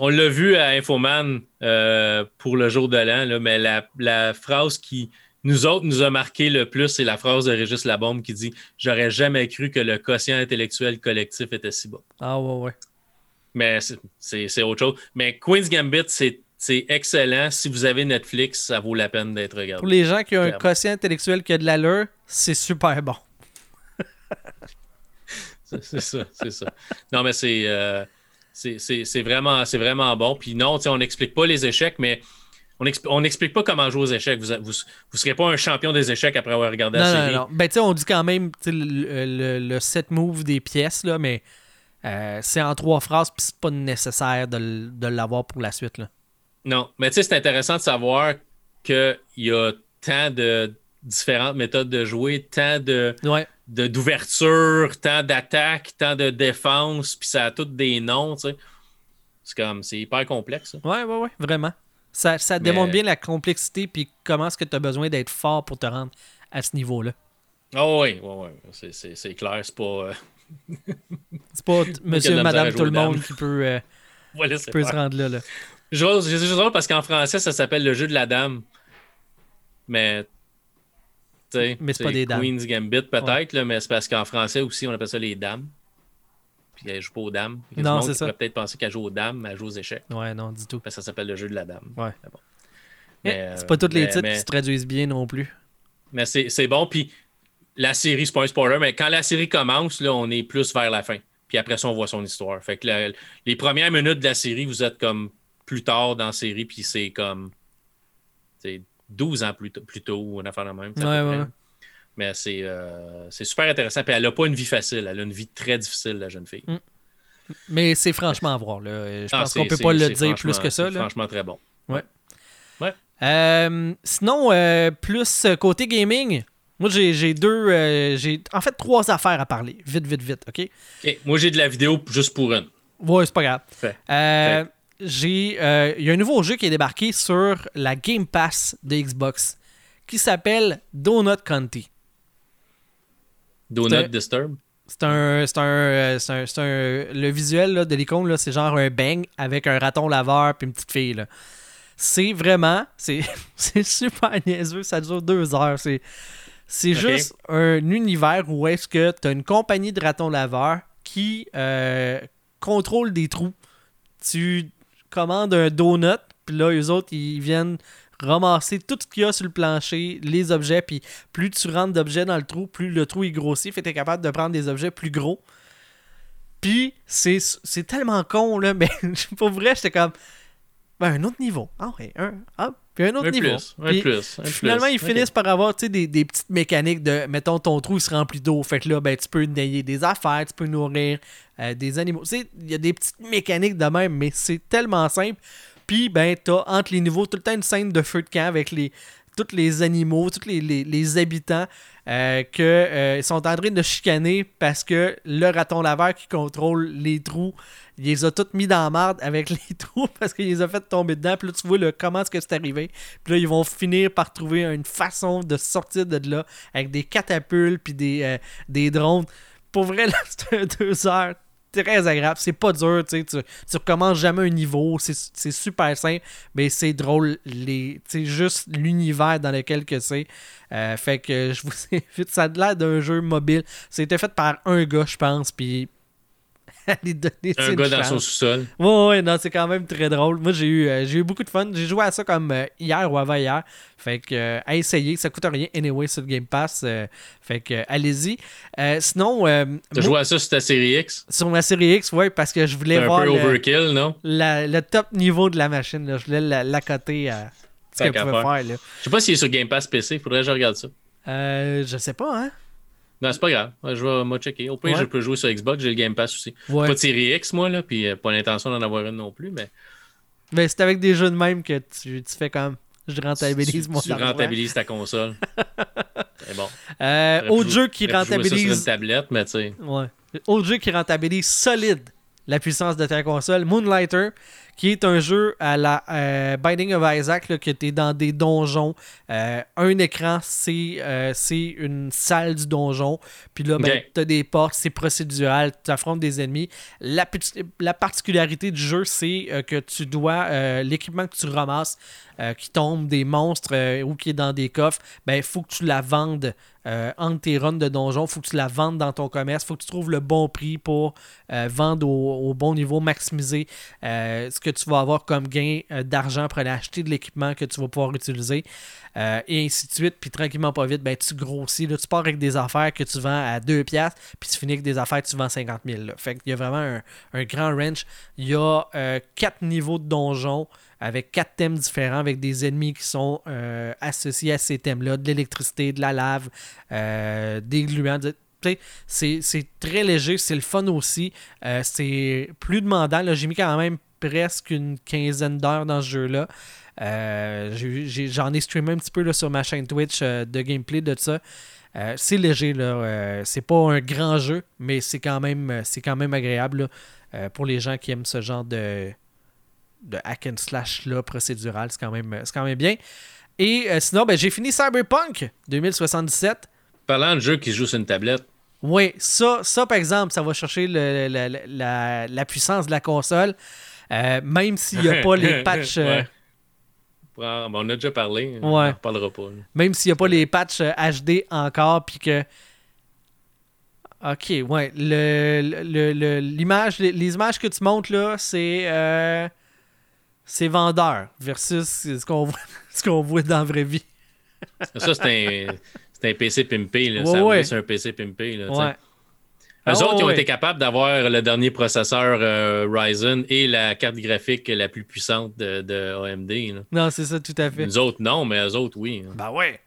on l'a vu à Infoman euh, pour le jour de l'an, mais la, la phrase qui nous autres nous a marqué le plus, c'est la phrase de Régis Labombe qui dit J'aurais jamais cru que le quotient intellectuel collectif était si bas. Ah ouais, ouais. Mais c'est autre chose. Mais Queen's Gambit, c'est excellent. Si vous avez Netflix, ça vaut la peine d'être regardé. Pour les gens qui ont un quotient intellectuel qui a de l'allure, c'est super bon. c'est ça, c'est ça. Non, mais c'est euh, c'est vraiment, vraiment bon. Puis non, on n'explique pas les échecs, mais on n'explique pas comment jouer aux échecs. Vous ne vous, serez pas un champion des échecs après avoir regardé la série. Non, non. Ben, on dit quand même le, le, set move des pièces, là, mais euh, c'est en trois phrases, puis c'est pas nécessaire de, de l'avoir pour la suite. Là. Non, mais tu sais, c'est intéressant de savoir qu'il y a tant de différentes méthodes de jouer, tant de d'ouverture, tant d'attaque, tant de défense, puis ça a tous des noms, tu sais. C'est comme, c'est hyper complexe. Oui, oui, oui, vraiment. Ça, ça démontre bien la complexité puis comment est-ce que tu as besoin d'être fort pour te rendre à ce niveau-là. Oh oui, oui, oui. C'est clair, c'est pas... Euh, c'est pas monsieur, madame, tout le monde qui peut, euh, peut se rendre là. là. J'ose, juste parce qu'en français, ça s'appelle le jeu de la dame. Mais mais c'est pas des dames. Queen's Gambit peut-être, mais c'est parce qu'en français aussi, on appelle ça les dames. Puis elle joue pas aux dames. non, c'est ça. pourrait peut-être penser qu'elle joue aux dames, mais elle joue aux échecs. Ouais, non, du tout. Parce que ça s'appelle le jeu de la dame. Ouais. Eh, c'est pas tous les titres qui se traduisent bien non plus. Mais c'est bon. Puis la série, c'est pas un spoiler, mais quand la série commence, là, on est plus vers la fin. Puis après ça, on voit son histoire. Fait que les premières minutes de la série, vous êtes comme plus tard dans la série, puis c'est comme. 12 ans plus, plus tôt, une affaire de même. Ouais, ouais. Mais euh, c'est super intéressant. Puis elle n'a pas une vie facile. Elle a une vie très difficile, la jeune fille. Mm. Mais c'est franchement à voir. Là. Je ah, pense qu'on peut pas le dire plus que ça. franchement très bon. Ouais. ouais. Euh, sinon, euh, plus côté gaming, moi j'ai deux. j'ai en fait trois affaires à parler. Vite, vite, vite. OK? Moi j'ai de la vidéo juste pour une. Ouais, c'est pas grave. Fait j'ai euh, il y a un nouveau jeu qui est débarqué sur la Game Pass de Xbox qui s'appelle Donut County. Donut Disturb? C'est un, c'est un, euh, c'est un, c'est un, le visuel là, de l'icône, c'est genre un bang avec un raton laveur puis une petite fille. C'est vraiment, c'est, c'est super niaiseux, ça dure deux heures. C'est, c'est juste un univers où est-ce que tu as une compagnie de ratons laveurs qui euh, contrôle des trous. Tu commande un donut, puis là, eux autres, ils viennent ramasser tout ce qu'il y a sur le plancher, les objets, puis plus tu rentres d'objets dans le trou, plus le trou est grossi, fait que t'es capable de prendre des objets plus gros. Puis c'est tellement con, là, mais pour vrai, j'étais comme. Ben, un autre niveau. Ah ouais, un. Ah, puis un autre niveau. un plus, finalement, ils finissent par avoir des, des petites mécaniques de, mettons, ton trou il se remplit d'eau. Fait que là, ben, tu peux nailler des affaires, tu peux nourrir euh, des animaux. Il y a des petites mécaniques de même, mais c'est tellement simple. Puis, ben, t'as entre les niveaux tout le temps une scène de feu de camp avec les, tous les animaux, tous les, les, habitants euh, qui euh, sont en train de chicaner parce que le raton laveur qui contrôle les trous, il les a tous mis dans la marde avec les trous parce qu'il les a fait tomber dedans. Puis là, tu vois le, comment est-ce que c'est arrivé. Puis là, ils vont finir par trouver une façon de sortir de là avec des catapultes puis des, euh, des drones. Pour vrai, là, c'était deux heures très agréable. C'est pas dur, tu, tu recommences jamais un niveau. C'est super simple, mais c'est drôle. C'est juste l'univers dans lequel que c'est. Euh, fait que je vous invite. Ça a l'air d'un jeu mobile. C'était fait par un gars, je pense. Puis un gars dans son sous-sol. Ouais, ouais, non, c'est quand même très drôle. Moi, j'ai eu, euh, j'ai eu beaucoup de fun. J'ai joué à ça comme euh, hier ou avant-hier. Fait que, euh, à essayer, ça coûte rien. Anyway, sur le Game Pass. fait que, allez-y. sinon. T'as joué à ça sur ta série X? Sur ma série X, ouais, parce que je voulais voir. un peu overkill, non? Le top niveau de la machine. Là. Je voulais l'accoter à ce qu'elle pouvait faire. là. Je sais pas s'il est sur Game Pass PC. Faudrait que je regarde ça. Je sais pas, hein. Non, c'est pas grave. Je vais me checker. Au pire, je peux jouer sur Xbox. J'ai le Game Pass aussi. Pas de série X, moi, là, puis euh, pas l'intention d'en avoir une non plus, mais. Mais c'est avec des jeux de même que tu, tu fais comme. Je rentabilise tu, mon Tu rentabilises ta console. c'est bon. Euh, autre jeu qui rentabilise. sur une tablette, mais tu sais. Ouais. Autre jeu qui rentabilise solide la puissance de ta console, Moonlighter, qui est un jeu à la euh, Binding of Isaac, là, que tu es dans des donjons. Euh, un écran, c'est euh, c'est une salle du donjon. Puis là, ben, tu as des portes, c'est procédural, tu affrontes des ennemis. La, la particularité du jeu, c'est que tu dois, l'équipement que tu ramasses, qui tombe des monstres ou qui est dans des coffres, ben il faut que tu la vendes entre tes runs de donjon, il faut que tu la vendes dans ton commerce, il faut que tu trouves le bon prix pour vendre au, au bon niveau, maximiser ce que tu vas avoir comme gain euh, d'argent pour aller acheter de l'équipement que tu vas pouvoir utiliser. euh, et ainsi de suite. Puis tranquillement, pas vite, ben, tu grossis. Là, tu pars avec des affaires que tu vends à 2 piastres, puis tu finis avec des affaires que tu vends 50 000. là. Fait qu'il y a vraiment un, un grand range. Il y a 4 niveaux de donjons avec quatre thèmes différents, avec des ennemis qui sont euh, associés à ces thèmes-là, de l'électricité, de la lave, euh, des gluants. C'est très léger, c'est le fun aussi. Euh, c'est plus demandant. là. J'ai mis quand même presque une quinzaine d'heures dans ce jeu-là. Euh, J'en ai, streamé un petit peu là, sur ma chaîne Twitch euh, de gameplay de ça. Euh, c'est léger, là. C'est pas un grand jeu, mais c'est quand même, c'est quand même agréable là, pour les gens qui aiment ce genre de, de hack and slash là, procédural. C'est quand, même- c'est quand même bien. Et sinon, ben, j'ai fini Cyberpunk 2077. Parlant de jeux qui se jouent sur une tablette, Oui, ça, ça, par exemple, ça va chercher le- le- la, la puissance de la console. Euh, même s'il n'y a pas les patchs. euh, Ouais. Prends- bon, on a déjà parlé. Ouais. On en reparlera pas. là. Même s'il n'y a pas les patchs euh, HD encore, puis que. Ok, ouais. Le, le- le- l'image, les, images que tu montres là, c'est. euh, c'est vendeur versus ce qu'on voit, ce qu'on voit dans la vraie vie. Ça, c'est un, PC pimpé. Là. Ouais, ça ouais. c'est un PC pimpé. Là. Ouais. Eux Ah, autres, ils ont été capables d'avoir le dernier processeur euh, Ryzen et la carte graphique la plus puissante de, de AMD. là. Non, c'est ça, tout à fait. Nous autres, non, mais eux autres, oui. hein. Ben ouais.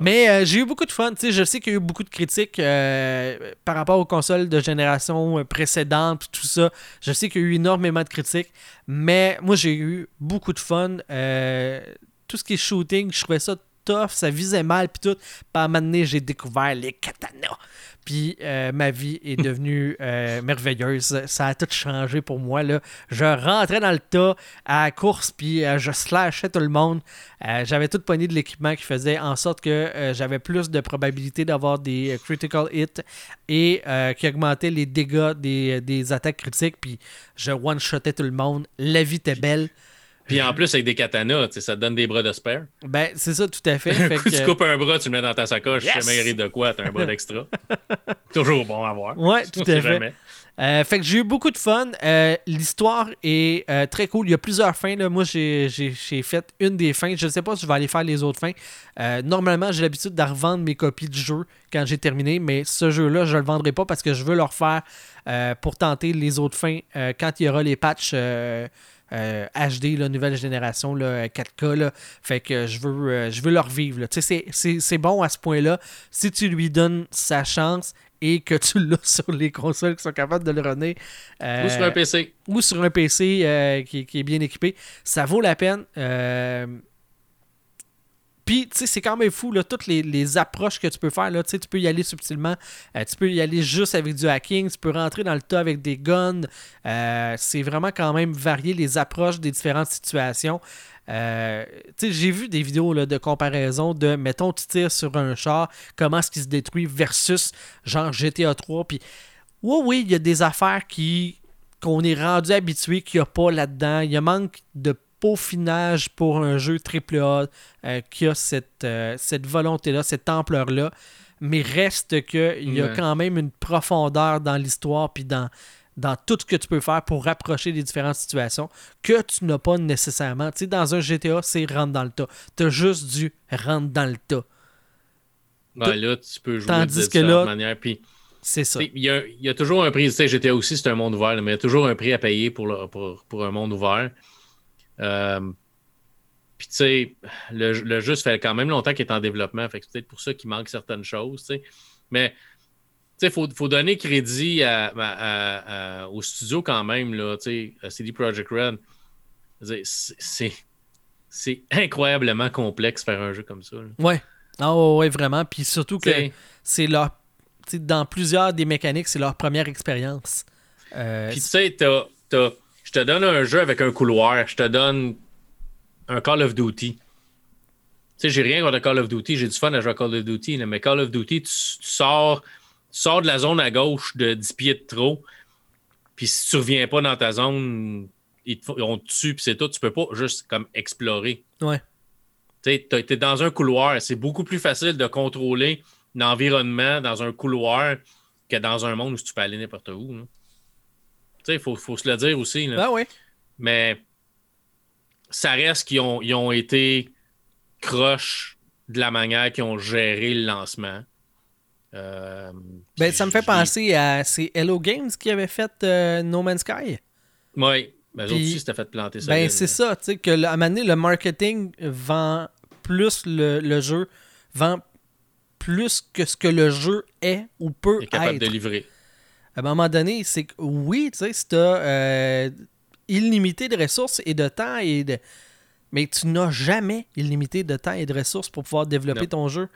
Mais euh, j'ai eu beaucoup de fun. Tu sais, je sais qu'il y a eu beaucoup de critiques euh, par rapport aux consoles de génération précédente, tout ça. Je sais qu'il y a eu énormément de critiques. Mais moi, j'ai eu beaucoup de fun. Euh, tout ce qui est shooting, je trouvais ça tough. Ça visait mal, puis tout. Puis à un moment donné, j'ai découvert les katanas. Puis euh, ma vie est devenue euh, merveilleuse. Ça a tout changé pour moi. Là. Je rentrais dans le tas à la course, puis euh, je slashais tout le monde. J'avais tout pogné de l'équipement qui faisait en sorte que j'avais plus de probabilité d'avoir des critical hits et qui augmentait les dégâts des, des attaques critiques. Puis je one-shotais tout le monde. La vie était belle. Puis en plus, avec des katanas, tu sais, ça te donne des bras de spare. Ben, c'est ça, tout à fait. Un Fait coup, que- tu coupes un bras, tu le mets dans ta sacoche, Yes! tu jamais arrive de quoi, t'as un bras d'extra. Toujours bon à voir. Ouais, tout à fait. Euh, fait que j'ai eu beaucoup de fun. Euh, L'histoire est euh, très cool. Il y a plusieurs fins. Là. Moi, j'ai j'ai- j'ai fait une des fins. Je ne sais pas si je vais aller faire les autres fins. Euh, normalement, j'ai l'habitude de revendre mes copies du jeu quand j'ai terminé, mais ce jeu-là, je ne le vendrai pas parce que je veux le refaire euh, pour tenter les autres fins euh, quand il y aura les patchs. Euh, euh, HD, la nouvelle génération, là, 4K. Là. Fait que je veux, euh, je veux le revivre. c'est- bon à ce point-là. Si tu lui donnes sa chance et que tu l'as sur les consoles qui sont capables de le runner. euh, Ou sur un PC. ou sur un PC euh, qui, qui est bien équipé, ça vaut la peine. Puis, tu sais, c'est quand même fou, là, toutes les, les approches que tu peux faire. Là, tu peux y aller subtilement, euh, tu peux y aller juste avec du hacking, tu peux rentrer dans le tas avec des guns. Euh, c'est vraiment quand même varié les approches des différentes situations. Euh, j'ai vu des vidéos là, de comparaison de, mettons, tu tires sur un char, comment est-ce qu'il se détruit versus genre GTA 3. Puis, oui, oui, il y a des affaires qui qu'on est rendu habitué qu'il n'y a pas là-dedans. Il y manque de peaufinage pour un jeu AAA euh, qui a cette, euh, cette volonté-là, cette ampleur-là. Mais reste qu'il y a Ouais. quand même une profondeur dans l'histoire puis dans, dans tout ce que tu peux faire pour rapprocher les différentes situations que tu n'as pas nécessairement. Tu sais, dans un GTA, c'est rentre dans le tas. Tu as juste du rentre dans le tas. Ben, là, tu peux jouer Tandis de différentes là- manières. Puis, C'est ça. il y a, il y a toujours un prix. Tu sais, GTA aussi, c'est un monde ouvert, mais il y a toujours un prix à payer pour, le- pour, pour un monde ouvert. Euh, puis, tu sais, le, le jeu, ça fait quand même longtemps qu'il est en développement. Fait que c'est peut-être pour ça qu'il manque certaines choses. Mais, tu sais, il faut, faut donner crédit à, à- à- au studio quand même, là, tu sais, à CD Projekt Red. C'est incroyablement complexe faire un jeu comme ça. là. Ouais. Ah ouais, vraiment. Puis surtout que c'est leur. tu sais, Dans plusieurs des mécaniques, c'est leur première expérience. Euh, Puis tu sais, t'as- je te donne un jeu avec un couloir, je te donne un Call of Duty. Tu sais, j'ai rien contre Call of Duty, j'ai du fun à jouer à Call of Duty, mais Call of Duty, tu, sors, sors de la zone à gauche de 10 pieds de trop, puis si tu reviens pas dans ta zone, ils te, on te tue, puis c'est tout. Tu peux pas juste comme explorer. Ouais. Tu es dans un couloir. C'est beaucoup plus facile de contrôler l'environnement dans un couloir que dans un monde où tu peux aller n'importe où. Sais, il faut, faut, se le dire aussi. Là. Ah ouais. Mais ça reste qu'ils ont, ils ont été croches de la manière qu'ils ont géré le lancement. Euh, ben, ça me fait penser à. C'est Hello Games qui avait fait euh, No Man's Sky. Oui, mais ben, aussi, c'était fait planter ça. Ben, c'est ça, tu sais, que à un moment donné, le marketing vend plus le, jeu, vend plus que ce que le jeu est ou peut être. capable de livrer. À un moment donné, c'est que oui, tu sais, si tu as euh, illimité de ressources et de temps et de. Mais tu n'as jamais illimité de temps et de ressources pour pouvoir développer ton jeu.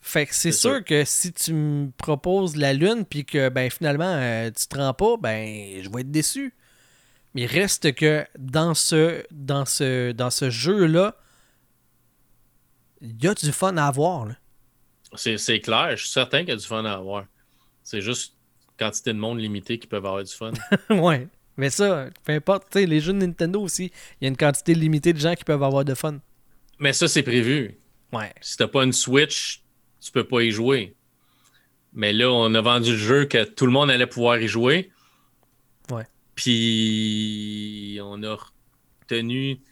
Fait que c'est sûr, que si tu me proposes la lune puis que ben finalement euh, tu te rends pas, ben je vais être déçu. Mais reste que dans ce dans ce dans ce jeu là, il y a du fun à avoir. C'est clair, je suis certain qu'il y a du fun à avoir. C'est juste quantité de monde limitée qui peuvent avoir du fun. ouais. Mais ça, peu importe, les jeux de Nintendo aussi, il y a une quantité limitée de gens qui peuvent avoir de fun. Mais ça, c'est prévu. Ouais. Si t'as pas une Switch, tu peux pas y jouer. Mais là, on a vendu le jeu que tout le monde allait pouvoir y jouer. Ouais. Puis on a retenu. Tu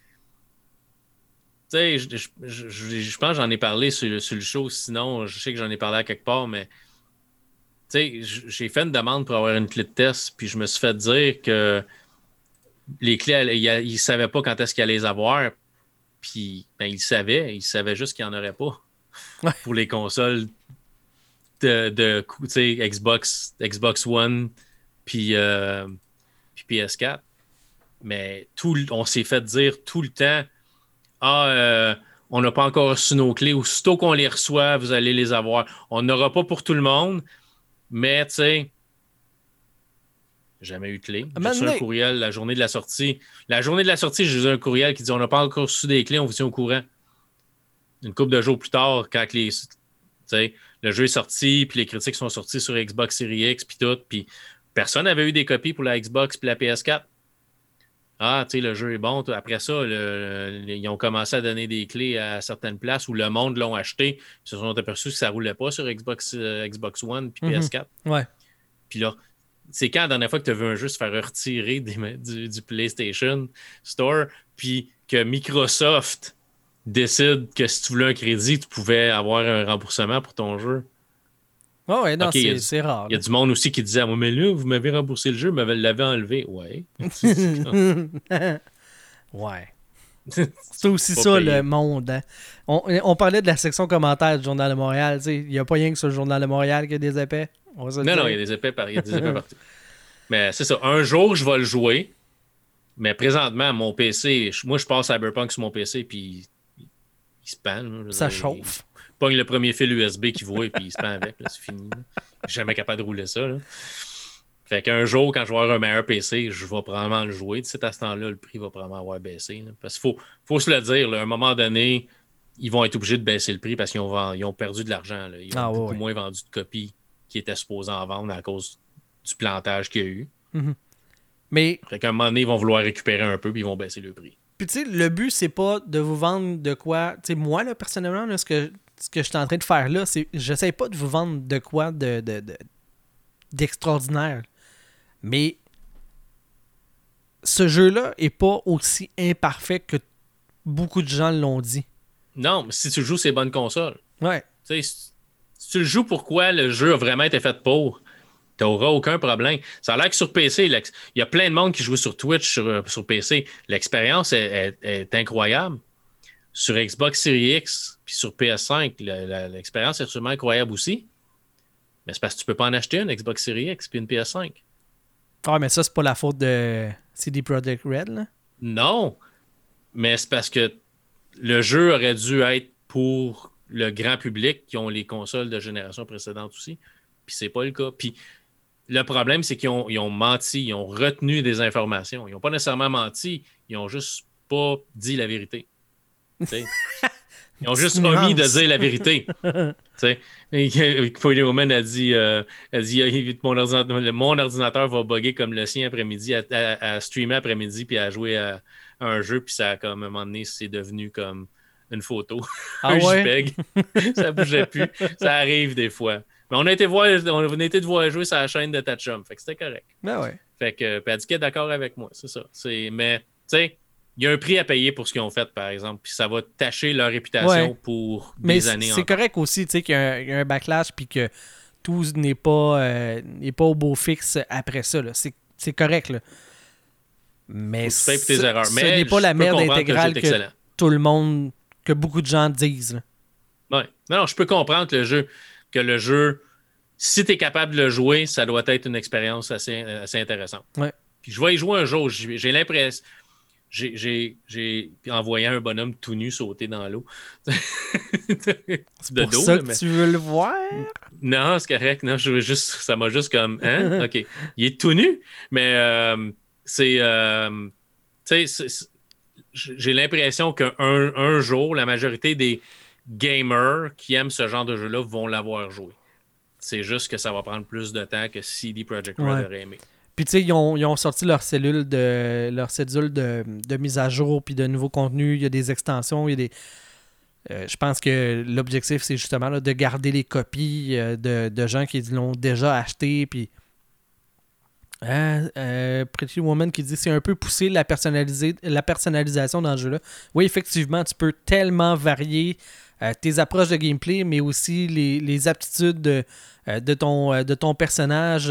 sais, je, pense que j'en ai parlé sur, le show, sinon je sais que j'en ai parlé à quelque part, mais j'ai fait une demande pour avoir une clé de test, puis je me suis fait dire que les clés, ils ne savaient pas quand est-ce qu'ils allaient les avoir, puis ben, ils savaient, ils savaient juste qu'il n'y en aurait pas pour les consoles de, de Xbox, Xbox One puis, euh, PS4. Mais tout, on s'est fait dire tout le temps Ah, euh, on n'a pas encore reçu nos clés. Aussitôt qu'on les reçoit, vous allez les avoir. On n'aura pas pour tout le monde, mais tu sais, jamais eu de clé. J'ai reçu un courriel la journée de la sortie. La journée de la sortie, j'ai eu un courriel qui dit On n'a pas encore reçu des clés, on vous tient au courant une couple de jours plus tard, quand les, le jeu est sorti, puis les critiques sont sorties sur Xbox Series X, puis tout, puis personne n'avait eu des copies pour la Xbox puis la PS4. Ah, tu sais, le jeu est bon. Après ça, ils ont commencé à donner des clés à certaines places où le monde l'ont acheté. Ils se sont aperçus que ça ne roulait pas sur Xbox, euh, Xbox One puis PS4. Mhm. Ouais. Puis là, c'est quand la dernière fois que tu as vu un jeu se faire retirer du, du, PlayStation Store, puis que Microsoft décide que si tu voulais un crédit, tu pouvais avoir un remboursement pour ton jeu? Oh ouais, non, c'est rare. Il y a du monde aussi qui disait moi, mais là, vous m'avez remboursé le jeu, vous l'avez enlevé. Ouais. ouais. C'est aussi ça le monde. Hein. On, parlait de la section commentaires du Journal de Montréal. Il n'y a pas rien que sur le Journal de Montréal qu'il y a des épais. non, non, il y a des épais, par... il y a des épais partout. Mais c'est ça. Un jour, je vais le jouer. Mais présentement, mon PC, moi, je passe Cyberpunk sur mon PC, puis il se pend. Ça chauffe. Pogne le premier fil USB qu'il voit et puis il se pend avec. C'est fini. Jamais capable de rouler ça. Fait qu'un jour, quand je vais avoir un meilleur PC, je vais probablement le jouer. De cet instant-là, le prix va probablement avoir baissé. Parce qu'il faut, faut se le dire, à un moment donné, ils vont être obligés de baisser le prix parce qu'ils ont, ils ont perdu de l'argent. Ils ont ah, beaucoup moins vendu de copies qui étaient supposés en vendre à cause du plantage qu'il y a eu. Mm-hmm. Mais. Fait qu'à un moment donné, ils vont vouloir récupérer un peu puis ils vont baisser le prix. Puis tu sais, le but, c'est pas de vous vendre de quoi. Tu sais, moi, là, personnellement, ce, que, ce que je suis en train de faire là, c'est. J'essaie pas de vous vendre de quoi de, d'extraordinaire. Mais ce jeu-là est pas aussi imparfait que beaucoup de gens l'ont dit. Non, mais si tu joues ces bonnes consoles. Ouais. Tu sais, si tu le joues pourquoi le jeu a vraiment été fait pour, tu n'auras aucun problème. Ça a l'air que sur PC, il y a plein de monde qui joue sur Twitch sur, euh, PC. L'expérience est, incroyable. Sur Xbox Series X puis sur PS5, l'expérience est sûrement incroyable aussi. Mais c'est parce que tu peux pas en acheter une Xbox Series X puis une PS5. Ah, mais ça, c'est pas la faute de CD Projekt Red, là? Non. Mais c'est parce que le jeu aurait dû être pour le grand public qui ont les consoles de génération précédente aussi. Puis c'est pas le cas. Puis Le problème, c'est qu'ils ont, ils ont menti, ils ont retenu des informations. Ils n'ont pas nécessairement menti, ils ont juste pas dit la vérité. Ils ont juste omis de dire la vérité. Tu sais, Pretty Woman a dit, euh, a dit euh, mon, ordinateur, mon ordinateur va bugger comme le sien après-midi, à, à- à streamer après-midi, puis à jouer à, à un jeu, puis ça a comme à un moment donné, c'est devenu comme une photo, Ah un ouais? JPEG. ça bougeait plus. Ça arrive des fois. Mais on a été voir, on a été de voir jouer sur la chaîne de Tatchum, fait que c'était correct. Ben ouais. Fait que, puis elle dit qu'elle est d'accord avec moi, c'est ça. Mais, tu sais, il y a un prix à payer pour ce qu'ils ont fait, par exemple, puis ça va tacher leur réputation Ouais. pour Mais des c'est années c'est correct aussi, tu sais, qu'il y, a un- il y a un backlash puis que tout n'est pas, euh, n'est pas au beau fixe après ça. C'est correct. Là. Mais tu payes pour tes ce- Mais n'est pas la merde que intégrale que, tout le monde, que beaucoup de gens disent. là. Ouais. Non, non, je peux comprendre que le jeu, que le jeu, si tu es capable de le jouer, ça doit être une expérience assez, assez intéressante. Ouais. Puis je vais y jouer un jour. J'ai l'impression. J'ai- envoyé un bonhomme tout nu sauter dans l'eau. de Pour dos, ça là, que mais- tu veux le voir? Non, c'est correct. Non, je veux juste, ça m'a juste comme. Hein? OK. Il est tout nu, mais euh, c'est. euh, tu sais, c'est- c'est- j'ai l'impression qu'un un jour, la majorité des gamers qui aiment ce genre de jeu-là vont l'avoir joué. C'est juste que ça va prendre plus de temps que CD Projekt Red Ouais. aurait aimé. Puis tu sais, ils ont, sorti leur cellule de leur de, de mise à jour puis de nouveaux contenus. Il y a des extensions, il y a des. euh, je pense que l'objectif, c'est justement de garder les copies euh, de, de gens qui l'ont déjà acheté. Puis. Hein, euh, Pretty Woman qui dit c'est un peu poussé la, la personnalisation dans le jeu-là. Oui, effectivement, tu peux tellement varier tes approches de gameplay, mais aussi les, les aptitudes de, de ton, de ton personnage.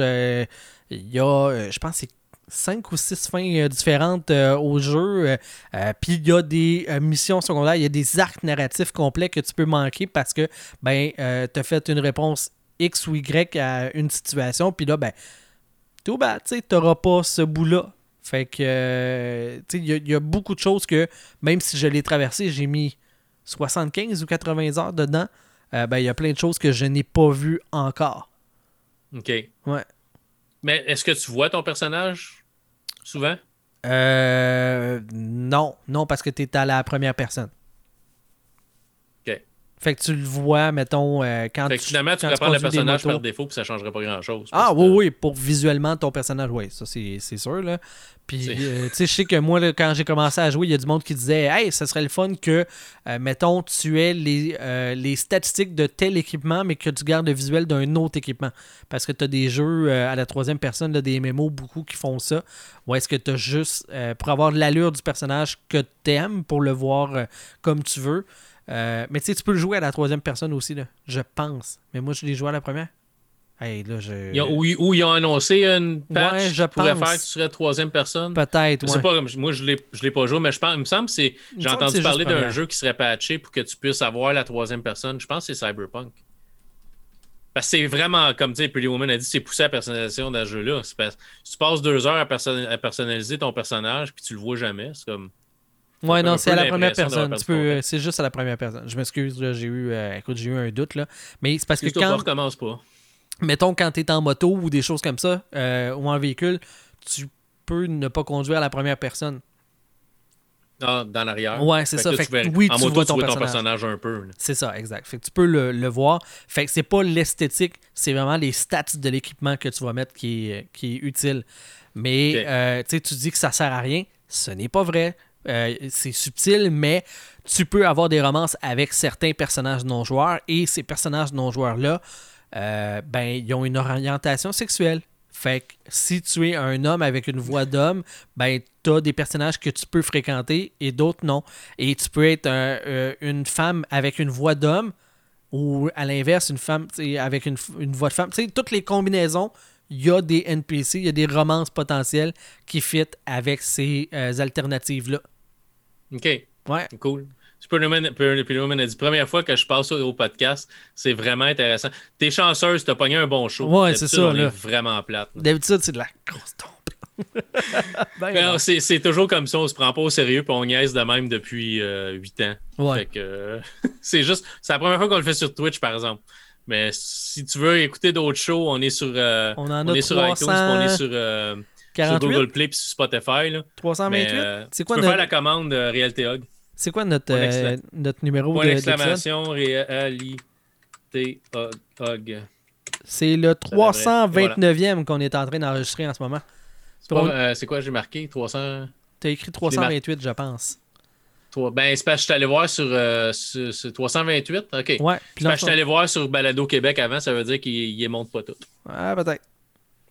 Il y a, euh, je pense, c'est cinq ou six fins euh, différentes euh, au jeu. euh, Puis il y a des euh, missions secondaires, il y a des arcs narratifs complets que tu peux manquer parce que ben, tu as fait une réponse X ou Y à une situation. Puis là, ben, tout bad, tu n'auras pas ce bout-là. Fait que, tu sais, il y, y a beaucoup de choses que, même si je l'ai traversé, j'ai mis 75 ou 80 heures dedans. ben, il y a plein de choses que je n'ai pas vues encore. OK. Ouais. Mais est-ce que tu vois ton personnage souvent? Euh, non, non, parce que tu à la première personne. Fait que tu le vois, mettons, euh, quand Fait que tu finalement, tu quand pourrais prendre le personnage par défaut, puis ça changerait pas grand-chose. Ah oui, oui, pour visuellement ton personnage, oui, ça c'est sûr. Là. Puis, euh, tu sais, je sais que moi, là, quand j'ai commencé à jouer, il y a du monde qui disait Hey, ça serait le fun que, euh, mettons, tu aies les, euh, les statistiques de tel équipement, mais que tu gardes le visuel d'un autre équipement. Parce que tu as des jeux à la troisième personne, là, des MMO, beaucoup qui font ça. Ou est-ce que tu as juste, pour avoir l'allure du personnage que tu aimes, pour le voir comme tu veux. Euh, mais tu sais, tu peux le jouer à la troisième personne aussi, là, je pense. Mais moi, je l'ai joué à la première. Hey, là, je... Ils ont- où, ils- ont annoncé une patch Ouais, je qui pourrait pense. faire que tu serais troisième personne. Peut-être, ouais. pas, moi je l'ai, je l'ai pas joué, mais je pense, il me semble que c'est. J'ai entendu parler d'un jeu qui serait patché pour que tu puisses avoir la troisième personne. Je pense que c'est Cyberpunk. Parce que c'est vraiment, comme tu sais, Pretty Woman a dit, c'est poussé à la personnalisation dans ce jeu-là. Tu passes deux heures à, à personnaliser ton personnage puis tu le vois jamais, c'est comme. Ouais, non, c'est à la première personne. Tu c'est juste à la première personne. Je m'excuse, j'ai eu, euh, écoute, j'ai eu un doute là. Mais c'est parce que quand, recommence pas. mettons, quand tu es en moto ou des choses comme ça, euh, ou en véhicule, tu peux ne pas conduire à la première personne. Ah, dans l'arrière. Ouais, c'est ça. là, Fait tu que oui, en tu moto, vois tu ton vois ton personnage. personnage un peu. C'est ça, exact. Fait que tu peux le, le voir. Fait que c'est pas l'esthétique, c'est vraiment les stats de l'équipement que tu vas mettre qui est, qui est utile. Mais euh, tu sais, tu dis que ça sert à rien. Ce n'est pas vrai. Euh, c'est subtil, mais tu peux avoir des romances avec certains personnages non-joueurs et ces personnages non-joueurs-là, euh, ben, ils ont une orientation sexuelle. Fait que si tu es un homme avec une voix d'homme, ben, tu as des personnages que tu peux fréquenter et d'autres non. Et tu peux être euh, une femme avec une voix d'homme ou à l'inverse, une femme avec une, voix de femme. Tu sais, toutes les combinaisons, il y a des NPC, il y a des romances potentielles qui fit avec ces alternatives-là. OK. Ouais. Cool. Superman a dit première fois que je passe au, podcast, c'est vraiment intéressant. T'es chanceuse, t'as pogné un bon show. Ouais, c'est ça, on là. est vraiment plate. D'habitude, c'est de la grosse tombe. Ben C'est c'est toujours comme ça, on se prend pas au sérieux puis on niaise de même depuis 8 ans. Ouais. Fait que euh, c'est juste, c'est la première fois qu'on le fait sur Twitch par exemple. Mais si tu veux écouter d'autres shows, on est sur, euh, On en on est sur iTunes, puis on est sur, euh, sur 48, Google Play puis sur Spotify. Là. 328. Mais, euh, c'est tu quoi peux notre, faire la commande de Reality Hog. c'est quoi notre, euh, notre numéro Point de- d'exclamation, Reality Hog. C'est le devrait- 329e qu'on est en train d'enregistrer en ce moment. C'est euh, quoi j'ai marqué? 300 T'as écrit 328, je pense. Ben, c'est parce que je suis allé voir sur, euh, sur- sur 328. OK. Ouais. Puis C'est dans parce que je suis allé voir sur Balado Québec avant, ça veut dire qu'il il les monte pas tout. Ah, peut-être.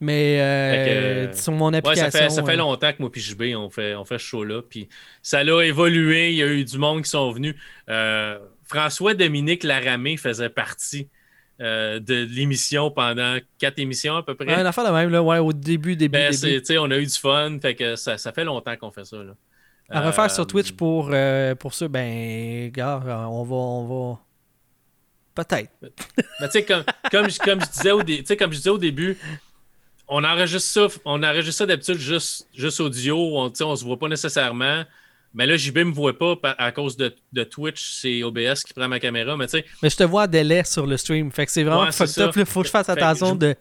Mais euh, que, sur mon Ouais, application. ça fait, ça fait euh, longtemps que moi puis JB, on fait, on fait ce show-là. Puis ça l'a évolué. Il y a eu du monde qui sont venus. Euh, François Dominique Laramé faisait partie euh, de l'émission pendant quatre émissions à peu près. ouais, une affaire de même, là, ouais, au début, début, Ben, début. on a eu du fun. Fait que ça, ça fait longtemps qu'on fait ça. Là. À refaire sur Twitch pour, pour ça, ben, gars, on va. On va... Peut-être. Mais tu sais, comme, comme, je- comme je disais au dé- comme je disais au début, on enregistre ça, on enregistre ça d'habitude juste, juste audio, on, on se voit pas nécessairement. Mais là, JB me voit pas pa- à cause de, de Twitch, c'est OBS qui prend ma caméra. Mais tu sais, Mais je te vois en délai sur le stream. Fait que c'est vraiment Ouais, c'est fucked up. ça. Il faut que je fasse attention je- de,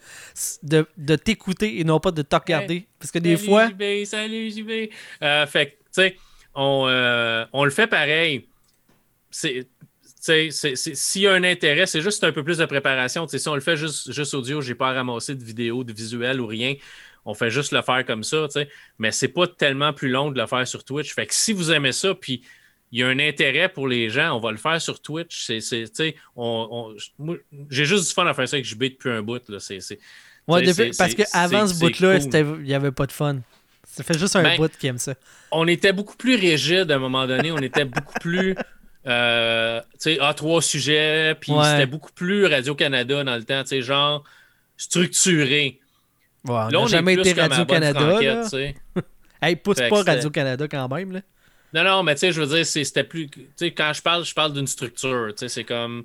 de, de t'écouter et non pas de te regarder. Parce que des salut, fois. JB, salut JB. Euh, fait que, tu sais, on, euh, on le fait pareil. C'est. S'il y a un intérêt, c'est juste un peu plus de préparation. Si on le fait juste, juste audio, j'ai pas à ramasser de vidéo, de visuel ou rien. On fait juste le faire comme ça, tu sais. Mais c'est pas tellement plus long de le faire sur Twitch. Fait que si vous aimez ça, puis il y a un intérêt pour les gens, on va le faire sur Twitch. C'est, on, j'ai juste du fun à faire ça avec JB depuis un bout. Là. C'est, c'est- Ouais, depuis- parce que c'est- avant ce bout-là, cool. il n'y avait pas de fun. Ça fait juste un Ben, bout qui aime ça. on était beaucoup plus rigide à un moment donné. On était beaucoup plus. Euh, tu sais, à trois sujets, puis Ouais. c'était beaucoup plus Radio-Canada dans le temps, tu sais, genre structuré. Ouais, on Là, n'a on jamais est plus été Radio-Canada. Hey, pousse Fait pas Radio-Canada quand même. Là. Non, non, mais tu sais, je veux dire, c'était plus. Tu sais, quand je parle, je parle d'une structure. Tu sais, c'est comme.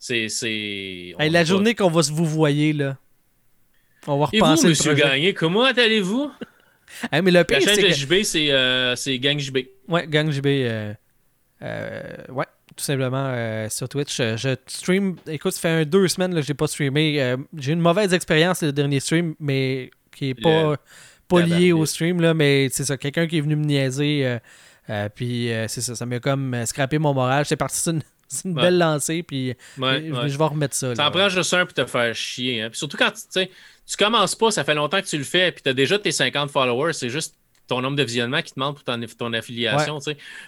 C'est. Hey, la journée qu'on va se vous voyer, là. On va Et vous, repenser le monsieur projet. Gagné, comment allez-vous? Hey, mais le pire, La chaîne de que... JB, c'est euh, Gang JB. Ouais, Gang JB. euh, ouais, tout simplement euh, sur Twitch. Euh, Je stream. Écoute, ça fait un, deux semaines que j'ai pas streamé. Euh, j'ai eu une mauvaise expérience le dernier stream, mais qui est pas, Le- pas lié au stream. Là, mais c'est ça, quelqu'un qui est venu me niaiser. euh, euh, puis euh, c'est ça, ça m'a comme euh, scrappé mon moral. C'est parti sur une, sur une Ouais. belle lancée. Puis Ouais, je, ouais. je vais remettre ça. Ça là. en prend juste un pour te faire chier. hein. Puis surtout quand tu commences pas, ça fait longtemps que tu le fais, puis tu as déjà tes 50 followers, c'est juste ton nombre de visionnements qui te demande pour ton, ton affiliation.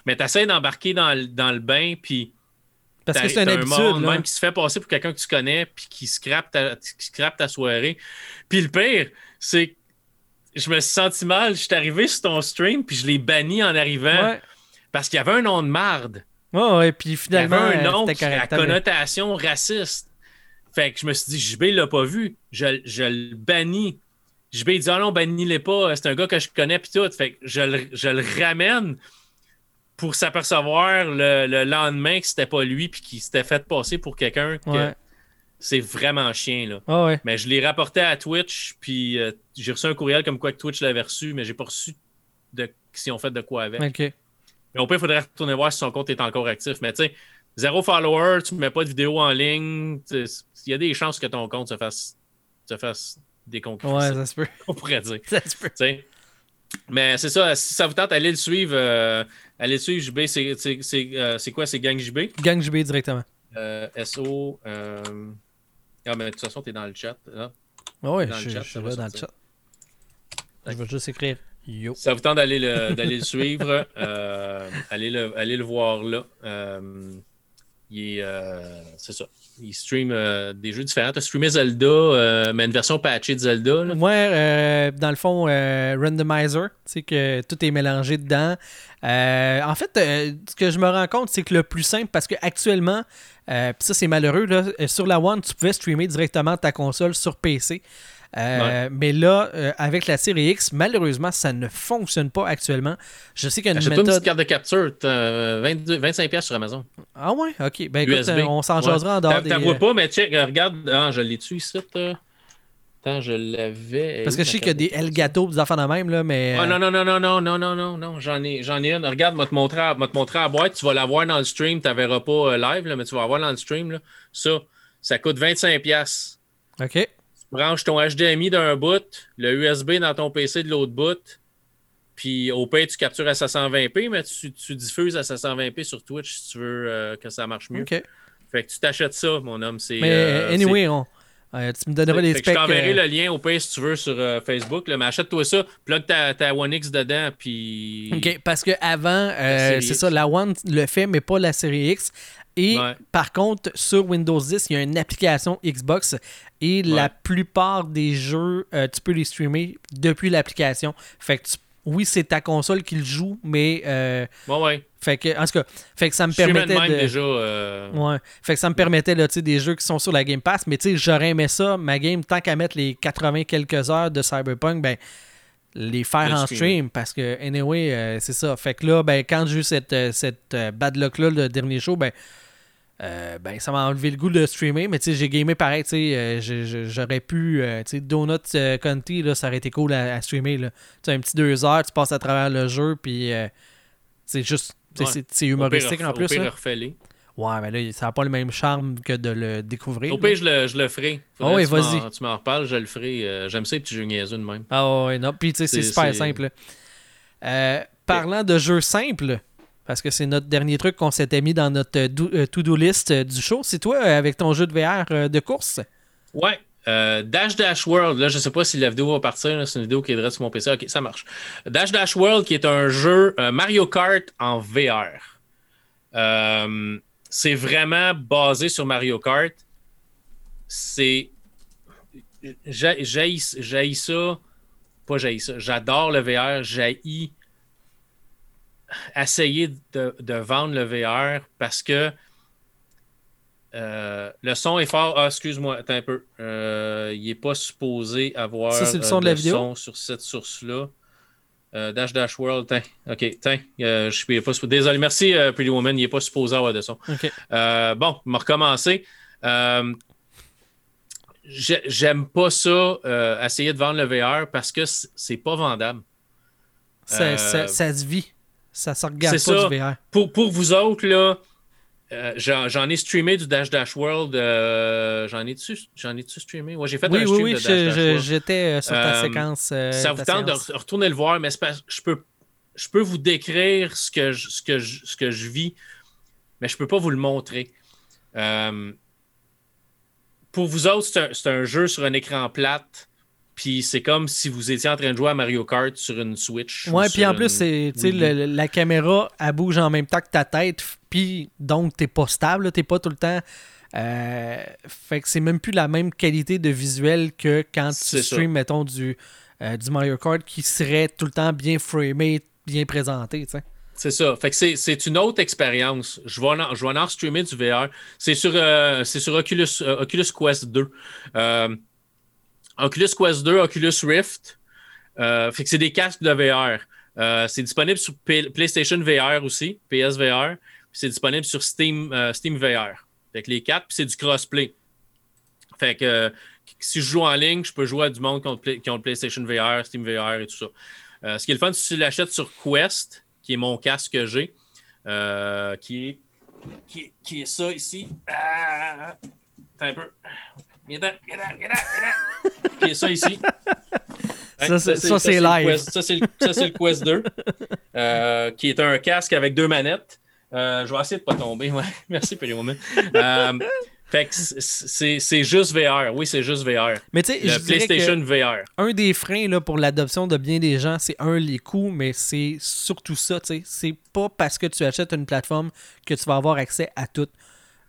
Mais tu essaies d'embarquer dans, le- dans le bain, puis Parce que c'est un habitude. monde là. même qui se fait passer pour quelqu'un que tu connais, puis qui scrape ta, qui scrape ta soirée. Puis le pire, c'est que je me suis senti mal. Je suis arrivé sur ton stream, puis je l'ai banni en arrivant Ouais. parce qu'il y avait un nom de marde. Ouais, ouais, puis Il y finalement, avait un nom qui correct. T'avais- connotation raciste. Fait que je me suis dit, JB l'a pas vu. Je, je le bannis. JB dit, ah non, bannis-les pas. C'est un gars que je connais, puis tout. Fait que je le, je le ramène pour s'apercevoir le, le lendemain que c'était pas lui, puis qu'il s'était fait passer pour quelqu'un que Ouais. c'est vraiment chien, là. Ouais, ouais. Mais je l'ai rapporté à Twitch, puis euh, j'ai reçu un courriel comme quoi que Twitch l'avait reçu, mais j'ai pas reçu de si on fait de quoi avec. Ok. Mais au pire, il faudrait retourner voir si son compte est encore actif. Mais tu sais, zéro follower, tu ne mets pas de vidéo en ligne. Il y a des chances que ton compte se fasse, se fasse déconcuire. Ouais, ça se peut. on pourrait dire. Ça se peut. Mais c'est ça, si ça vous tente, allez le suivre. euh, allez le suivre, JB. C'est- C'est c'est, euh, quoi? C'est Gang JB? Gang JB directement. Euh, SO. euh, Ah, mais de toute façon, tu es dans le chat. Ouais, ouais, Dans le je, chat, je ça suis là dans le chat. Je vais juste écrire Yo. Ça vous tente d'aller le, d'aller le suivre, allez, le, allez le voir là. Il est, c'est ça. Il stream euh, des jeux différents. Tu as streamé Zelda, euh, mais une version patchée de Zelda. là. Ouais, euh, dans le fond, randomizer, tu sais que tout est mélangé dedans. En fait, ce que je me rends compte, c'est que le plus simple, parce que actuellement, ça c'est malheureux, là, sur la One, tu pouvais streamer directement ta console sur PC. Euh, Mais là, euh, avec la série X, malheureusement, ça ne fonctionne pas actuellement. Je sais qu'il y a une Achète-toi une méthode. petite carte de capture. t'as, euh, 22 25$ piastres sur Amazon. Ah ouais, ok. Ben écoute, USB. euh, on s'en Ouais. jasera en dehors des. t'as vois pas, mais check, regarde. Ah, je l'ai dessus ici. Attends, je l'avais. Parce que je sais qu'il y a des? Elgato, des affaires de même, là, mais. Ah non, non, non, non, non, non, non, non, non, j'en ai, j'en ai une. Regarde, moi te montrer, à- moi te montrer à la boîte, tu vas la voir dans le stream, tu la verras pas live, là, mais tu vas la voir dans le stream. Là. Ça, Ça coûte 25$. OK. Tu branches ton HDMI d'un bout, le USB dans ton PC de l'autre bout, puis au pire, tu captures à 720p, mais tu, tu diffuses à 720p sur Twitch si tu veux euh, que ça marche mieux. Fait que tu t'achètes ça, mon homme. C'est, Mais euh, anyway, on- euh, tu me donneras les que je specs. t'enverrai euh, le lien au pire si tu veux sur euh, Facebook. là, mais achète-toi ça, plug ta, ta One X dedans, puis. OK, parce que avant, euh, c'est ça, la One le fait, mais pas la série X. Et Ouais. par contre, sur Windows 10, il y a une application Xbox et la plupart des jeux, euh, tu peux les streamer depuis l'application. Fait que tu- oui, c'est ta console qui le joue, mais euh, Ouais, ouais. fait que en tout cas, fait que ça me Je suis même permettait de déjà. euh, Ouais. Fait que ça me permettait là, des jeux qui sont sur la Game Pass, mais tu sais, j'aurais aimé ça, ma game, tant qu'à mettre les 80 quelques heures de Cyberpunk, ben les faire Le en stream parce que anyway, euh, c'est ça. Fait que là, ben quand j'ai eu cette, cette bad luck là, le dernier show, ben euh, ben, ça m'a enlevé le goût de streamer, mais tu sais, j'ai gamé pareil, tu sais, euh, j'aurais pu, euh, tu sais, Donut euh, County, là, ça aurait été cool à, à streamer, là. Un petit deux heures, tu passes à travers le jeu, puis euh, c'est juste, Ouais. c'est- humoristique pire, en plus, Au pire, là. Ouais, mais là, ça n'a pas le même charme que de le découvrir. Au pire, je le, je le ferai. Faudrait oui, m'en- vas-y. Tu m'en reparles, je le ferai. J'aime ça, les petits jeux niaiseux de même. Ah ouais, non. Puis tu sais, c'est super simple. Parlant de jeux simples, parce que c'est notre dernier truc qu'on s'était mis dans notre euh, euh, to-do list euh, du show, c'est toi avec ton jeu de VR de course? Ouais. Dash Dash World, là, je sais pas si la vidéo va partir, c'est une vidéo qui est sur mon PC. Ok, ça marche. Dash Dash World, qui est un jeu Mario Kart en VR. C'est vraiment basé sur Mario Kart. C'est. J'ai j'ai ça. Pas j'ai ça. J'adore le VR. J'ai essayer de, de vendre le VR parce que euh, le son est fort. Ah, excuse-moi, attends un peu. Euh, il n'est pas supposé avoir Ça, le euh, son de la vidéo? son sur cette source-là. Euh, Dash Dash World, tiens. OK, tiens. Euh, je suis pas Désolé, merci, euh, Pretty Woman. Il n'est pas supposé avoir de son. OK. Euh, bon, on va recommencer. J'ai- J'aime pas ça, essayer de vendre le VR parce que c'est pas vendable. Ça, ça- ça se vit. Ça se regarde pas ça. du VR. Pour, pour vous autres, là, euh, j'en ai streamé du Dash Dash World. euh, j'en ai-tu j'en ai-tu streamé? Ouais, j'ai fait Oui, un oui, stream oui, de je- Dash Dash World. j'étais euh, sur ta Euh, séquence. ça vous tente de séance. retourner le voir, mais je peux, je peux vous décrire ce que je, ce que je, ce que je vis, mais je peux pas vous le montrer. Pour vous autres, c'est un, c'est un jeu sur un écran plate, puis c'est comme si vous étiez en train de jouer à Mario Kart sur une Switch. ou Ouais, puis en une plus, c'est, le- la caméra, elle bouge en même temps que ta tête, puis donc t'es pas stable, t'es pas tout le temps. euh, fait que c'est même plus la même qualité de visuel que quand tu streams, mettons, du, euh, du Mario Kart qui serait tout le temps bien framé, bien présenté, tu sais. C'est ça. Fait que c'est, une autre expérience. Je vais en, je vais en streamer du VR. C'est sur, euh, c'est sur Oculus, euh, Oculus Quest 2. Euh, Oculus Quest 2, Oculus Rift. Euh, fait que c'est des casques de VR. Euh, c'est disponible sur PlayStation VR aussi, PSVR. C'est disponible sur Steam, euh, Steam VR. Fait que les quatre, c'est du crossplay. Fait que si je joue en ligne, je peux jouer à du monde qui ont, le PlayStation VR, Steam VR et tout ça. Ce qui est le fun, si tu l'achètes sur Quest, qui est mon casque que j'ai, qui, est, ça ici. Ah, un peu. Viens là, viens là, viens là, viens là. Qui est ça ici. Ça, c'est- ça, c'est le live. Quest- Ça, c'est le, ça, c'est le Quest 2, euh, qui est un casque avec deux manettes. Euh, je vais essayer de pas tomber. Ouais. Merci, Pelé Woman. Euh, fait que c'est- juste VR. Oui, c'est juste VR. Mais tu sais, je Le dirais que PlayStation VR. un des freins là, pour l'adoption de bien des gens, c'est un, les coûts, mais c'est surtout ça, tu sais. C'est pas parce que tu achètes une plateforme que tu vas avoir accès à tout.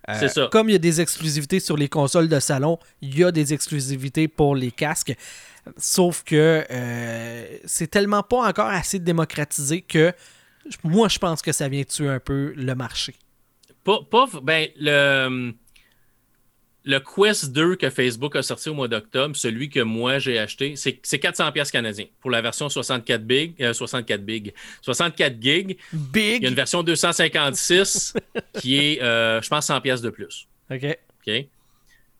Euh, ça. Comme il y a des exclusivités sur les consoles de salon, il y a des exclusivités pour les casques. Sauf que euh, c'est tellement pas encore assez démocratisé que moi, je pense que ça vient tuer un peu le marché. Pas- ben, le, le Quest 2 que Facebook a sorti au mois d'octobre, celui que moi j'ai acheté, c'est c'est 400 pièces canadiens pour la version 64 big, euh, 64 big, 64 gig. Big! Il y a une version 256 qui est, euh, je pense, 100 pièces de plus. OK. OK?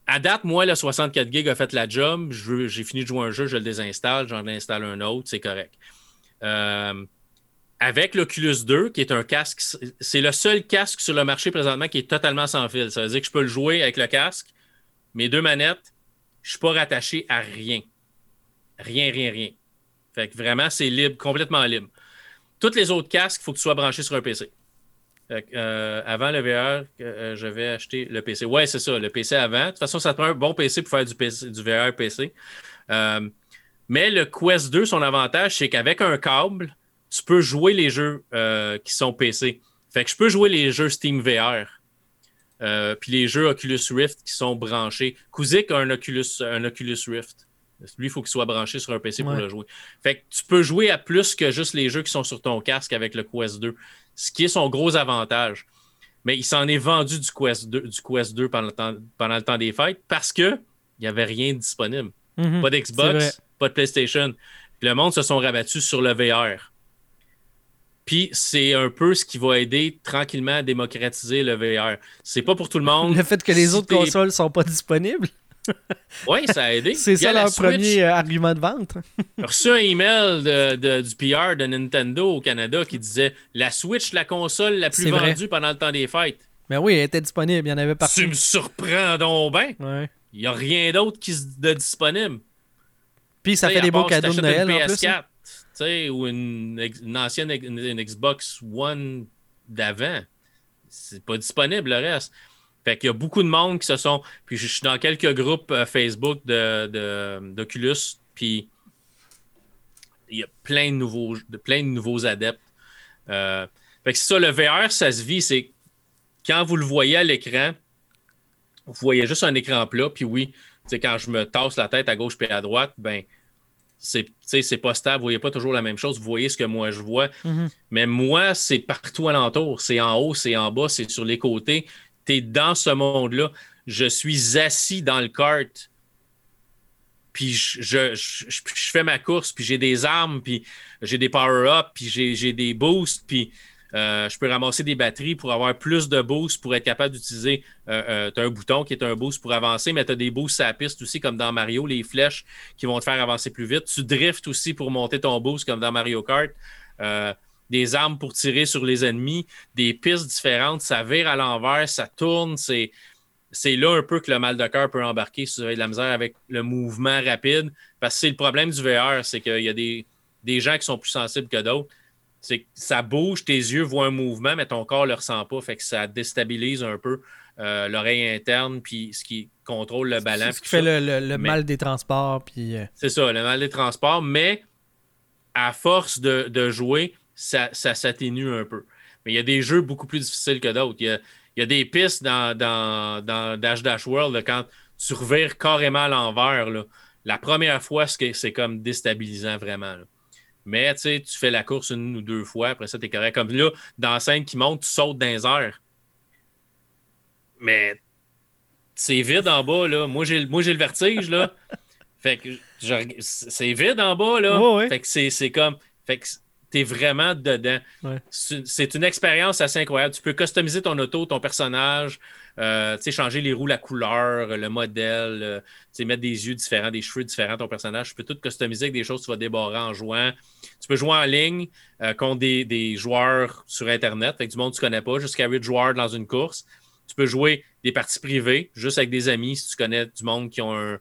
À date, moi, le 64 gig a fait la job. J'ai fini de jouer un jeu, je le désinstalle, j'en installe un autre, c'est correct. Euh, avec l'Oculus 2, qui est un casque, c'est le seul casque sur le marché présentement qui est totalement sans fil. Ça veut dire que je peux le jouer avec le casque, mes deux manettes, je suis pas rattaché à rien. Rien, rien, rien. Fait que vraiment, c'est libre, complètement libre. Toutes les autres casques, il faut que tu sois branché sur un PC. Euh, avant le VR, euh, je vais acheter le PC. Ouais, c'est ça, le PC avant. De toute façon, ça te prend un bon PC pour faire du, PC, du VR PC. Euh, mais le Quest 2, son avantage, c'est qu'avec un câble, tu peux jouer les jeux qui sont PC. Fait que je peux jouer les jeux Steam VR. Puis les jeux Oculus Rift qui sont branchés. Kuzik a un Oculus, un Oculus Rift. Lui, il faut qu'il soit branché sur un PC pour le jouer. Fait que tu peux jouer à plus que juste les jeux qui sont sur ton casque avec le Quest 2 ce qui est son gros avantage. Mais il s'en est vendu du Quest 2, du Quest 2 pendant, le temps, pendant le temps des fêtes parce qu'il n'y avait rien disponible. Mhm. pas d'Xbox, pas de PlayStation. le monde se sont rabattus sur le VR. Puis c'est un peu ce qui va aider tranquillement à démocratiser le VR. C'est pas pour tout le monde. Le fait que les autres consoles sont pas disponibles. Oui, ça a aidé. C'est ça leur premier euh, argument de vente. J'ai reçu un email de, du PR de Nintendo au Canada qui disait La Switch, la console la plus vendue pendant le temps des fêtes. Mais oui, elle était disponible, il y en avait partout. Tu me surprends donc bien. Il n'y a rien d'autre qui est disponible. Puis ça fait des beaux cadeaux de Noël. Une PS4, hein. Ou une, ancienne une Xbox One d'avant. C'est pas disponible le reste. Fait qu'il y a beaucoup de monde qui se sont. Puis je suis dans quelques groupes euh, Facebook d'Oculus, de, puis il y a plein de nouveaux, de, plein de nouveaux adeptes. Euh, fait que c'est ça, le VR, ça se vit, c'est quand vous le voyez à l'écran, vous voyez juste un écran plat, puis oui, quand je me tasse la tête à gauche et à droite, ben c'est pas stable, vous voyez pas toujours la même chose, vous voyez ce que moi je vois. Mm-hmm. Mais moi, c'est partout alentour. C'est en haut, c'est en bas, c'est sur les côtés tu es dans ce monde-là. Je suis assis dans le kart, puis je, fais ma course, puis j'ai des armes, puis j'ai des power-ups, puis j'ai des boosts, puis euh, je peux ramasser des batteries pour avoir plus de boosts pour être capable d'utiliser. Euh, euh, un bouton qui est un boost pour avancer, mais tu as des boosts à la piste aussi, comme dans Mario, les flèches qui vont te faire avancer plus vite. Tu drifts aussi pour monter ton boost, comme dans Mario Kart des armes pour tirer sur les ennemis, des pistes différentes, ça vire à l'envers, ça tourne, c'est là un peu que le mal de cœur peut embarquer si vous avez de la misère avec le mouvement rapide. Parce que c'est le problème du VR, c'est qu'il y a des, gens qui sont plus sensibles que d'autres. C'est que ça bouge, tes yeux voient un mouvement, mais ton corps ne le ressent pas. Fait que ça déstabilise un peu euh, l'oreille interne, puis ce qui contrôle le ballon. C'est ce qui fait le, mal des transports. Puis... Euh, c'est ça, le mal des transports. Mais à force de jouer, ça, s'atténue un peu. Mais il y a des jeux beaucoup plus difficiles que d'autres. Il, y a, des pistes dans, dans, Dash Dash World quand tu revires carrément à l'envers. La première fois, c'est comme déstabilisant vraiment. Mais tu fais la course une ou deux fois, après ça, tu es correct. Comme là, dans la scène qui monte, tu sautes dans les airs. Mais c'est vide en bas, là. Moi, j'ai le vertige, là. fait que c'est vide en bas, là. Fait que c'est comme. Fait que tu es vraiment dedans. C'est une expérience assez incroyable. Tu peux customiser ton auto, ton personnage, euh, changer les roues, la couleur, le modèle, euh, mettre des yeux différents, des cheveux différents ton personnage. Tu peux tout customiser avec des choses que tu vas débarrer en jouant. Tu peux jouer en ligne euh, contre des, joueurs sur Internet, avec du monde que tu ne connais pas, jusqu'à 8 joueurs dans une course. Tu peux jouer des parties privées, juste avec des amis, si tu connais du monde qui ont un.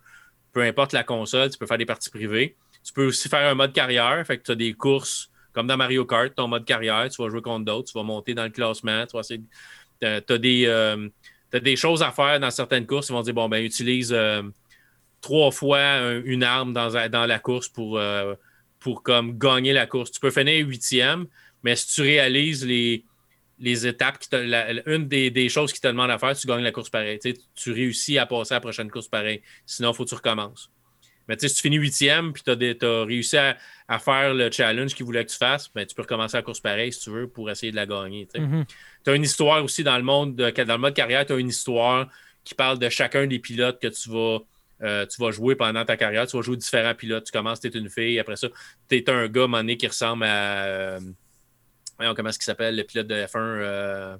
Peu importe la console, tu peux faire des parties privées. Tu peux aussi faire un mode carrière, fait que tu as des courses comme dans Mario Kart, ton mode carrière, tu vas jouer contre d'autres, tu vas monter dans le classement, tu as, des, euh, des choses à faire dans certaines courses. Ils vont dire bon, ben, utilise euh, trois fois une arme dans, dans la course pour, euh, pour comme gagner la course. Tu peux finir huitième, mais si tu réalises les, les étapes, une des, choses qui te demandent à faire, tu gagnes la course pareil. Tu, réussis à passer à la prochaine course pareil. Sinon, il faut que tu recommences. Mais si tu finis huitième puis tu as, réussi à, faire le challenge qu'il voulait que tu fasses, ben, tu peux recommencer la course pareille si tu veux pour essayer de la gagner. Mm-hmm. Tu as une histoire aussi dans le monde, de, dans le mode carrière, tu as une histoire qui parle de chacun des pilotes que tu vas, euh, tu vas jouer pendant ta carrière. Tu vas jouer différents pilotes. Tu commences, tu es une fille. Après ça, tu es un gars, monné qui ressemble à. Euh, comment est-ce qu'il s'appelle, le pilote de F1 euh,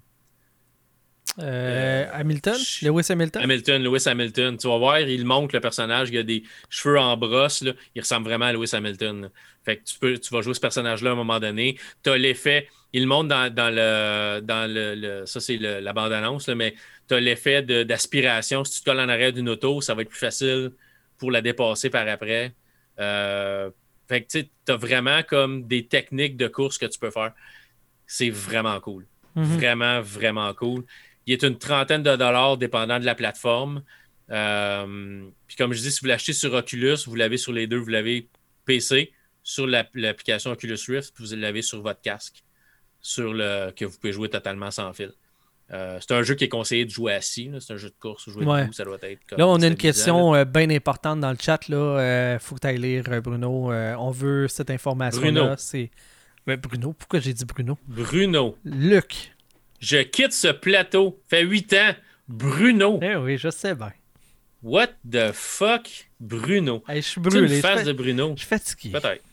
euh, Hamilton? Lewis Hamilton? Hamilton, Lewis Hamilton. Tu vas voir, il montre le personnage, il a des cheveux en brosse, il ressemble vraiment à Lewis Hamilton. Fait que tu, peux, tu vas jouer ce personnage-là à un moment donné. Tu as l'effet, il montre dans, dans le. Dans le, ça, c'est la bande-annonce, mais tu as l'effet d'aspiration. Si tu te colles en arrière d'une auto, ça va être plus facile pour la dépasser par après. Euh, fait que tu as vraiment comme des techniques de course que tu peux faire. C'est vraiment cool. Mhm. Vraiment, vraiment cool. Il est une trentaine de dollars dépendant de la plateforme. Euh, puis comme je dis, si vous l'achetez sur Oculus, vous l'avez sur les deux, vous l'avez PC, sur l'application Oculus Rift, vous l'avez sur votre casque, sur le que vous pouvez jouer totalement sans fil. Euh, c'est un jeu qui est conseillé de jouer assis. C'est un jeu de course. Jouer debout, ça doit être Là, on a une question euh, bien importante dans le chat. Il euh, faut que tu ailles lire, Bruno. on veut cette information-là. C'est... Bruno, pourquoi j'ai dit Bruno? Bruno. Luc. Je quitte ce plateau. Fait huit ans. Bruno. Eh oui, je sais bien. What the fuck, Bruno? je suis brûlé. une face de Bruno? Je suis fatigué. Peut-être.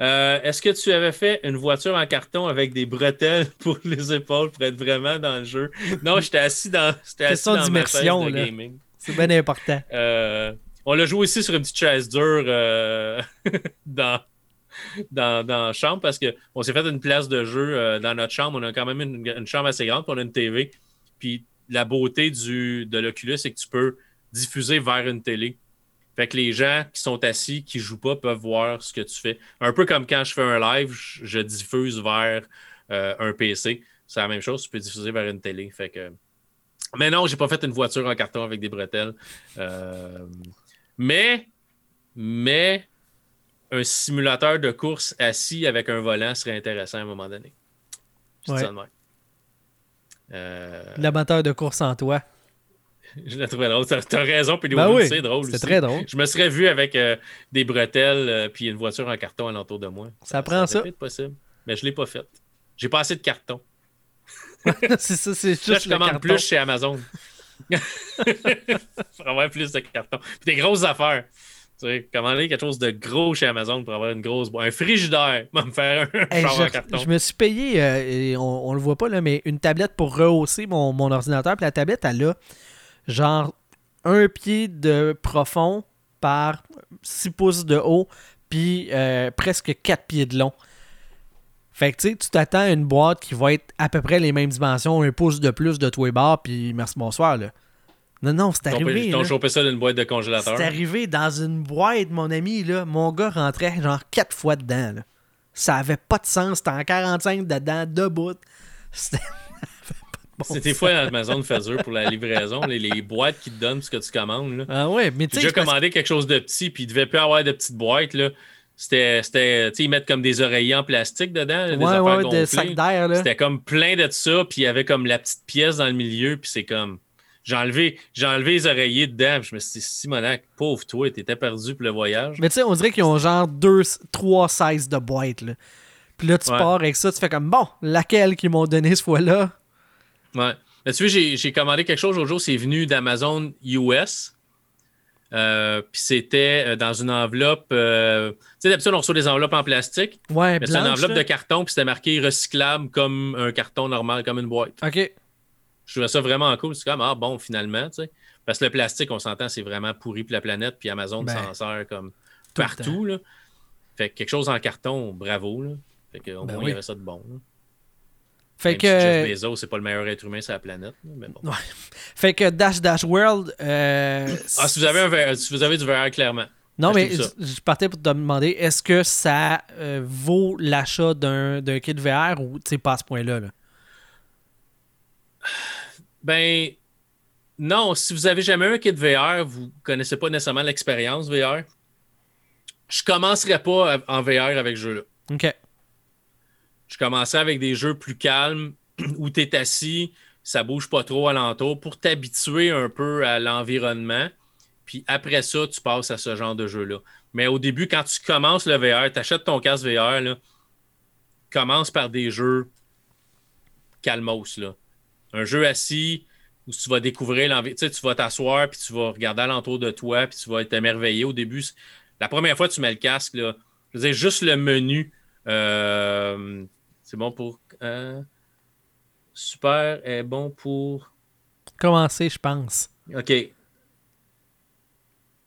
Euh, est-ce que tu avais fait une voiture en carton avec des bretelles pour les épaules pour être vraiment dans le jeu? Non, j'étais assis dans, assis dans ma chaise de gaming. C'est bien important. Euh, on l'a joué aussi sur une petite chaise dure euh, dans, dans, la chambre parce qu'on s'est fait une place de jeu dans notre chambre. On a quand même une, chambre assez grande, pour on a une TV. Puis la beauté du, de l'Oculus, c'est que tu peux diffuser vers une télé. Fait que les gens qui sont assis, qui jouent pas, peuvent voir ce que tu fais. Un peu comme quand je fais un live, je diffuse vers euh, un PC. C'est la même chose, tu peux diffuser vers une télé. Fait que... Mais non, j'ai pas fait une voiture en carton avec des bretelles. Euh, mais, mais un simulateur de course assis avec un volant serait intéressant à un moment donné. Ouais. Ça euh... L'amateur de course en toi. Je la trouvais drôle. T'as raison, puis ben c'est drôle. C'est très drôle. Je me serais vu avec euh, des bretelles euh, puis une voiture en carton alentour de moi. Ça, prend ça. C'est possible. Mais je l'ai pas fait. J'ai pas assez de carton. c'est ça, c'est juste. Là, je commande plus chez Amazon. pour avoir plus de carton. Puis des grosses affaires. Tu sais, commander quelque chose de gros chez Amazon pour avoir une grosse Un frigidaire, va me faire un je, carton. Je me suis payé, euh, et on, on le voit pas là, mais une tablette pour rehausser mon, mon ordinateur. Puis la tablette, elle a genre un pied de profond par 6 pouces de haut, puis euh, presque 4 pieds de long. Fait que tu sais, tu t'attends à une boîte qui va être à peu près les mêmes dimensions, un pouce de plus de toi et barre, puis merci bonsoir là. Non, non, c'est arrivé. Ils chopé ça d'une boîte de congélateur. C'est arrivé dans une boîte, mon ami, là. Mon gars rentrait genre 4 fois dedans, là. Ça avait pas de sens. C'était en 45 dedans, debout. C'était des fois Amazon fait dur pour la livraison, les, boîtes qui te donnent ce que tu commandes. Là. Ah ouais, mais tu sais. J'ai commandé quelque chose de petit, puis il devait plus avoir de petites boîtes. Là. C'était, c'était ils mettent comme des oreillers en plastique dedans, des affaires ouais, des sacs d'air. C'était comme plein de ça, puis il y avait comme la petite pièce dans le milieu, puis c'est comme. J'ai enlevé, j'ai enlevé les oreillers dedans, puis je me suis dit, Simonac, pauvre toi, t'étais perdu pour le voyage. Mais tu sais, on dirait qu'ils ont genre deux, trois sizes de boîtes. Là. Puis là, tu pars avec ça, tu fais comme, bon, laquelle qu'ils m'ont donné ce fois-là? Ouais. tu vois, j'ai commandé quelque chose aujourd'hui, c'est venu d'Amazon US. Euh, puis c'était euh, dans une enveloppe. Euh, tu sais, d'habitude, on reçoit des enveloppes en plastique. Ouais, mais c'est une enveloppe de carton, puis c'était marqué recyclable comme un carton normal, comme une boîte. OK. Je trouvais ça vraiment cool. C'est comme, ah bon, finalement, tu sais. Parce que le plastique, on s'entend, c'est vraiment pourri pour la planète, puis Amazon ben, s'en sert comme partout. Là. Fait que quelque chose en carton, bravo. Là. Fait qu'au ben moins, il y avait ça de bon. Fait que. Jeff Bezos, c'est pas le meilleur être humain sur la planète. Mais bon. Fait que Dash Dash World. Euh, ah, si vous, avez un si vous avez du VR, clairement. Non, mais je, partais pour te demander est-ce que ça euh, vaut l'achat d'un kit VR ou tu sais pas à ce point-là? Là? Ben. Non, si vous avez jamais un kit VR, vous connaissez pas nécessairement l'expérience VR. Je commencerai pas en VR avec ce jeu-là. OK. Je commençais avec des jeux plus calmes où tu es assis, ça bouge pas trop alentour pour t'habituer un peu à l'environnement. Puis après ça, tu passes à ce genre de jeu-là. Mais au début, quand tu commences le VR, tu achètes ton casque VR, là, commence par des jeux calmos. Là. Un jeu assis où tu vas découvrir l'envie. Tu, sais, tu vas t'asseoir, puis tu vas regarder alentour de toi, puis tu vas être émerveillé. Au début, la première fois que tu mets le casque, là, je veux dire, juste le menu. Euh, c'est bon pour. Euh, super est bon pour. Commencer, je pense. OK.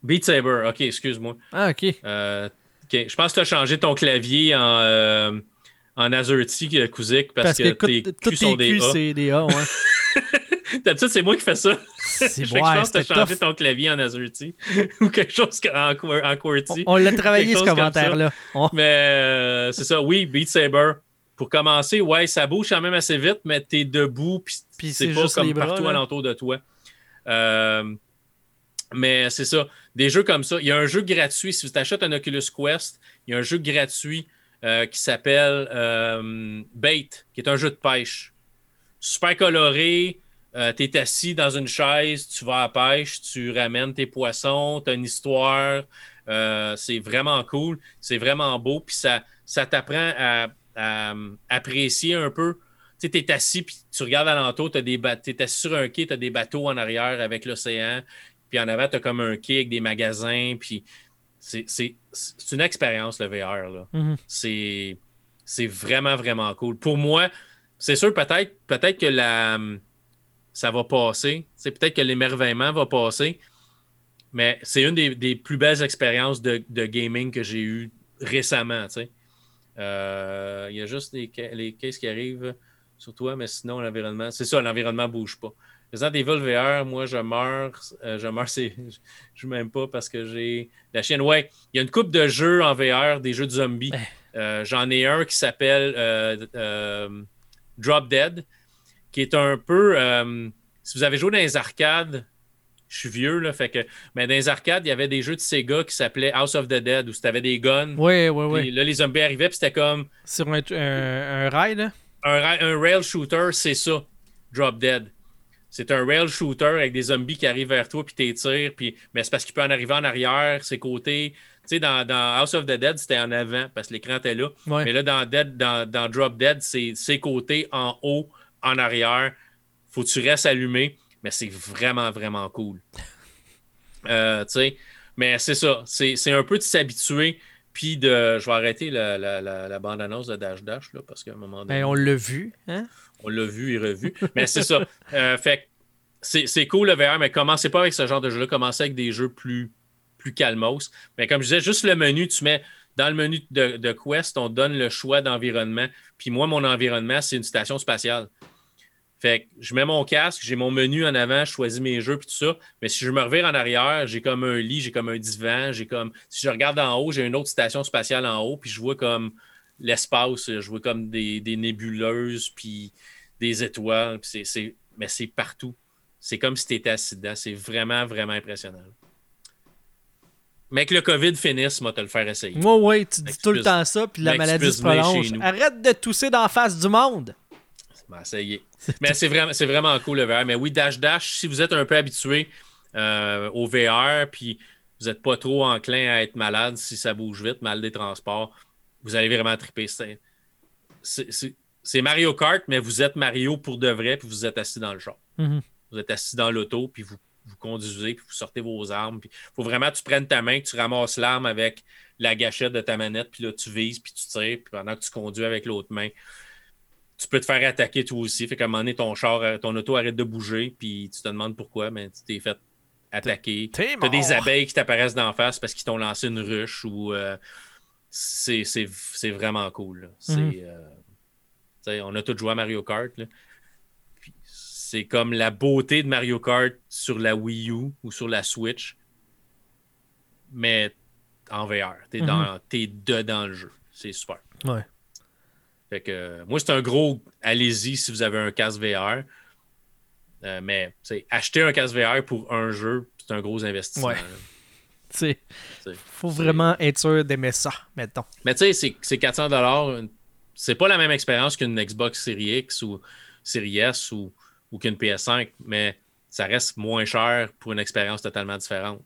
Beat Saber, OK, excuse-moi. Ah, OK. Euh, OK. Je pense que tu as changé ton clavier en, en AZERTY, euh, Kuzik, parce, Parce que, que, tes culs sont des A. c'est des A, ouais. D'habitude, c'est moi qui fais ça. C'est ouais, je pense que changé tough. ton clavier en AZERTY ou quelque chose en, en QWERTY. On l'a travaillé, ce commentaire-là. On- Mais euh, c'est ça, oui, Beat Saber. Pour commencer, ouais, ça bouge quand même assez vite, mais t'es debout, puis c'est pas juste comme bras, partout là. alentour de toi. Euh, mais c'est ça, des jeux comme ça. Il y a un jeu gratuit, si tu achètes un Oculus Quest, il y a un jeu gratuit euh, qui s'appelle euh, Bait, qui est un jeu de pêche. Super coloré, euh, tu es assis dans une chaise, tu vas à la pêche, tu ramènes tes poissons, tu as une histoire. c'est vraiment cool, c'est vraiment beau, puis ça, ça t'apprend à, apprécier un peu. Tu es assis, puis tu regardes alentour, tu es assis sur un quai, tu as des bateaux en arrière avec l'océan, puis en avant, tu as comme un quai avec des magasins, puis c'est une expérience, le VR. Là. Mhm. C'est c'est vraiment, vraiment cool. Pour moi, c'est sûr, peut-être peut-être que la, ça va passer. C'est peut-être que l'émerveillement va passer. Mais c'est une des, des plus belles expériences de, de gaming que j'ai eues récemment. Euh, Il y a juste les, les cases qui arrivent sur toi, mais sinon, l'environnement, c'est ça, l'environnement ne bouge pas. Resident Evil VR, moi, je meurs. euh, je meurs, c'est. Je ne m'aime pas parce que j'ai la chienne. Ouais, il y a une coupe de jeux en VR, des jeux de zombies. Euh, J'en ai un qui s'appelle euh, Drop Dead, qui est un peu. si vous avez joué dans les arcades, je suis vieux, là, fait que. Mais dans les arcades, il y avait des jeux de Sega qui s'appelaient House of the Dead, où tu avais des guns. Ouais, ouais, puis ouais. là, les zombies arrivaient, puis c'était comme. Sur un, un, un rail, là? Un, ra- un rail shooter, c'est ça. Drop Dead. C'est un rail shooter avec des zombies qui arrivent vers toi puis t'es tires. Puis... Mais c'est parce qu'il peut en arriver en arrière, ses côtés. Tu sais, dans, dans House of the Dead, c'était en avant parce que l'écran était là. Ouais. Mais là, dans, Dead, dans, dans Drop Dead, c'est ses côtés en haut, en arrière. Faut que tu restes allumé. Mais c'est vraiment, vraiment cool. Euh, tu sais, mais c'est ça. C'est c'est un peu de s'habituer. Puis de. Je vais arrêter la, la, la, la bande-annonce de Dash Dash là, parce qu'à un moment donné. Ben, on l'a vu, hein? On l'a vu et revu. Mais c'est ça. Euh, fait c'est cool le VR, mais commencez pas avec ce genre de jeu-là. Commencez avec des jeux plus, plus calmos. Mais comme je disais, juste le menu, tu mets dans le menu de, de Quest, on donne le choix d'environnement. Puis moi, mon environnement, c'est une station spatiale. Fait que je mets mon casque, j'ai mon menu en avant, je choisis mes jeux puis tout ça. Mais si je me revire en arrière, j'ai comme un lit, j'ai comme un divan, j'ai comme. Si je regarde en haut, j'ai une autre station spatiale en haut, puis je vois comme l'espace, je vois comme des, des nébuleuses, puis des étoiles. puis c'est- c'est- mais c'est partout. C'est comme si tu étais assis dedans. C'est vraiment, vraiment impressionnant. Mais que le COVID finisse, moi, te le faire essayer. Moi, ouais, tu dis tout le puisses- temps ça, puis la maladie se prolonge. Arrête de tousser d'en face du monde. Ben, essayez. Mais c'est vraiment, c'est vraiment cool le VR. Mais oui, Dash Dash, si vous êtes un peu habitué euh, au VR, puis vous n'êtes pas trop enclin à être malade si ça bouge vite, mal des transports, vous allez vraiment triper. C'est- c'est- Mario Kart, mais vous êtes Mario pour de vrai, puis vous êtes assis dans le char. Mhm. Vous êtes assis dans l'auto, puis vous, vous conduisez, puis vous sortez vos armes. Il faut vraiment que tu prennes ta main, que tu ramasses l'arme avec la gâchette de ta manette, puis là, tu vises, puis tu tires, puis pendant que tu conduis avec l'autre main, tu peux te faire attaquer toi aussi. Fait qu'à un moment donné, ton char, euh, ton auto arrête de bouger, puis tu te demandes pourquoi, mais tu t'es fait attaquer. T'as des abeilles qui t'apparaissent d'en face parce qu'ils t'ont lancé une ruche ou euh, c'est vraiment cool. C'est, Mhm. euh, on a tous joué à Mario Kart. C'est comme la beauté de Mario Kart sur la Wii U ou sur la Switch, mais en VR. T'es dans- t'es dedans le jeu. C'est super. Ouais. Fait que, moi, c'est un gros allez-y si vous avez un casque VR. Euh, mais acheter un casque VR pour un jeu, c'est un gros investissement. Ouais. C'est- faut vraiment être sûr d'aimer ça, mettons. Mais tu sais, c'est- c'est 400 dollars. C'est pas la même expérience qu'une Xbox Series X ou Series S ou, ou qu'une PS5, mais ça reste moins cher pour une expérience totalement différente.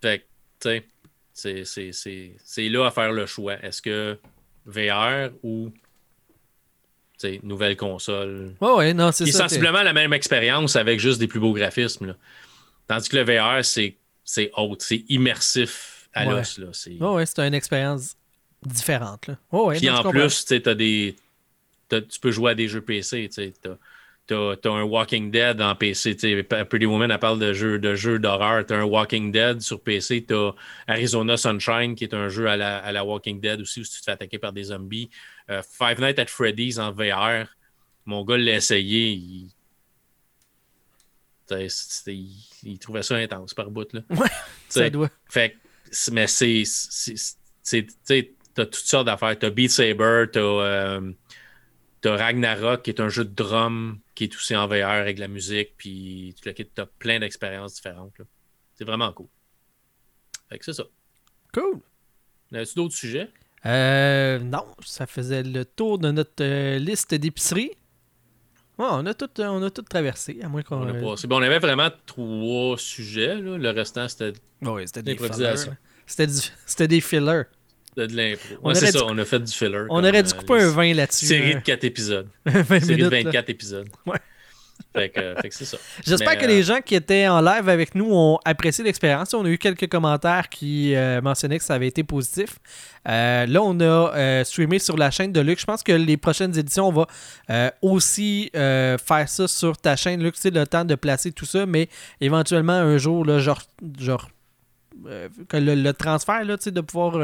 Fait que, tu sais, c'est- là à faire le choix. Est-ce que VR ou tu sais, nouvelle console? Ouais, ouais, non, c'est ça. sensiblement la même expérience avec juste des plus beaux graphismes. là. Tandis que le VR, c'est autre, c'est immersif à Ouais. l'os. ouais, c'est une expérience différente, là. Ouais, Puis non, en plus, tu des. tu peux jouer à des jeux PC. Tu as, t'as as un Walking Dead en PC. Pretty Woman, elle parle de jeux de jeux d'horreur. T'as un Walking Dead sur PC. T'as Arizona Sunshine, qui est un jeu à la, à la, Walking Dead aussi, où tu te fais attaquer par des zombies. Euh, Five Nights at Freddy's en VR. Mon gars l'a essayé. Il... il... trouvait ça intense par bout. Là. Ouais, ça doit. Fait, mais c'est. T'as toutes sortes d'affaires. T'as Beat Saber, t'as. Euh, T'as Ragnarok, qui est un jeu de drum qui est aussi en VR avec la musique, puis tu as plein d'expériences différentes. C'est vraiment cool. Fait que c'est ça. Cool. As-tu d'autres sujets? Euh, non, ça faisait le tour de notre euh, liste d'épicerie. on, a tout, on a tout traversé, à moins qu'on. On, bon, on avait vraiment trois sujets. Là. Le restant, c'était. Oui, c'était des C'était des fillers de l'impro. c'est ça, on a fait du filler. On aurait dû couper un 20 là-dessus. Série de 4 épisodes. 20 série de 24 épisodes. Ouais. Fait que, c'est ça. J'espère que les euh, gens qui étaient en live avec nous ont apprécié l'expérience. On a eu quelques commentaires qui euh, mentionnaient que ça avait été positif. Euh, là, on a streamé sur la chaîne de Luc. Je pense que les prochaines éditions, on va aussi faire ça sur ta chaîne. Luc, c'est le temps de placer tout ça, mais éventuellement, un jour, là, genre, genre que le, transfert, là, de pouvoir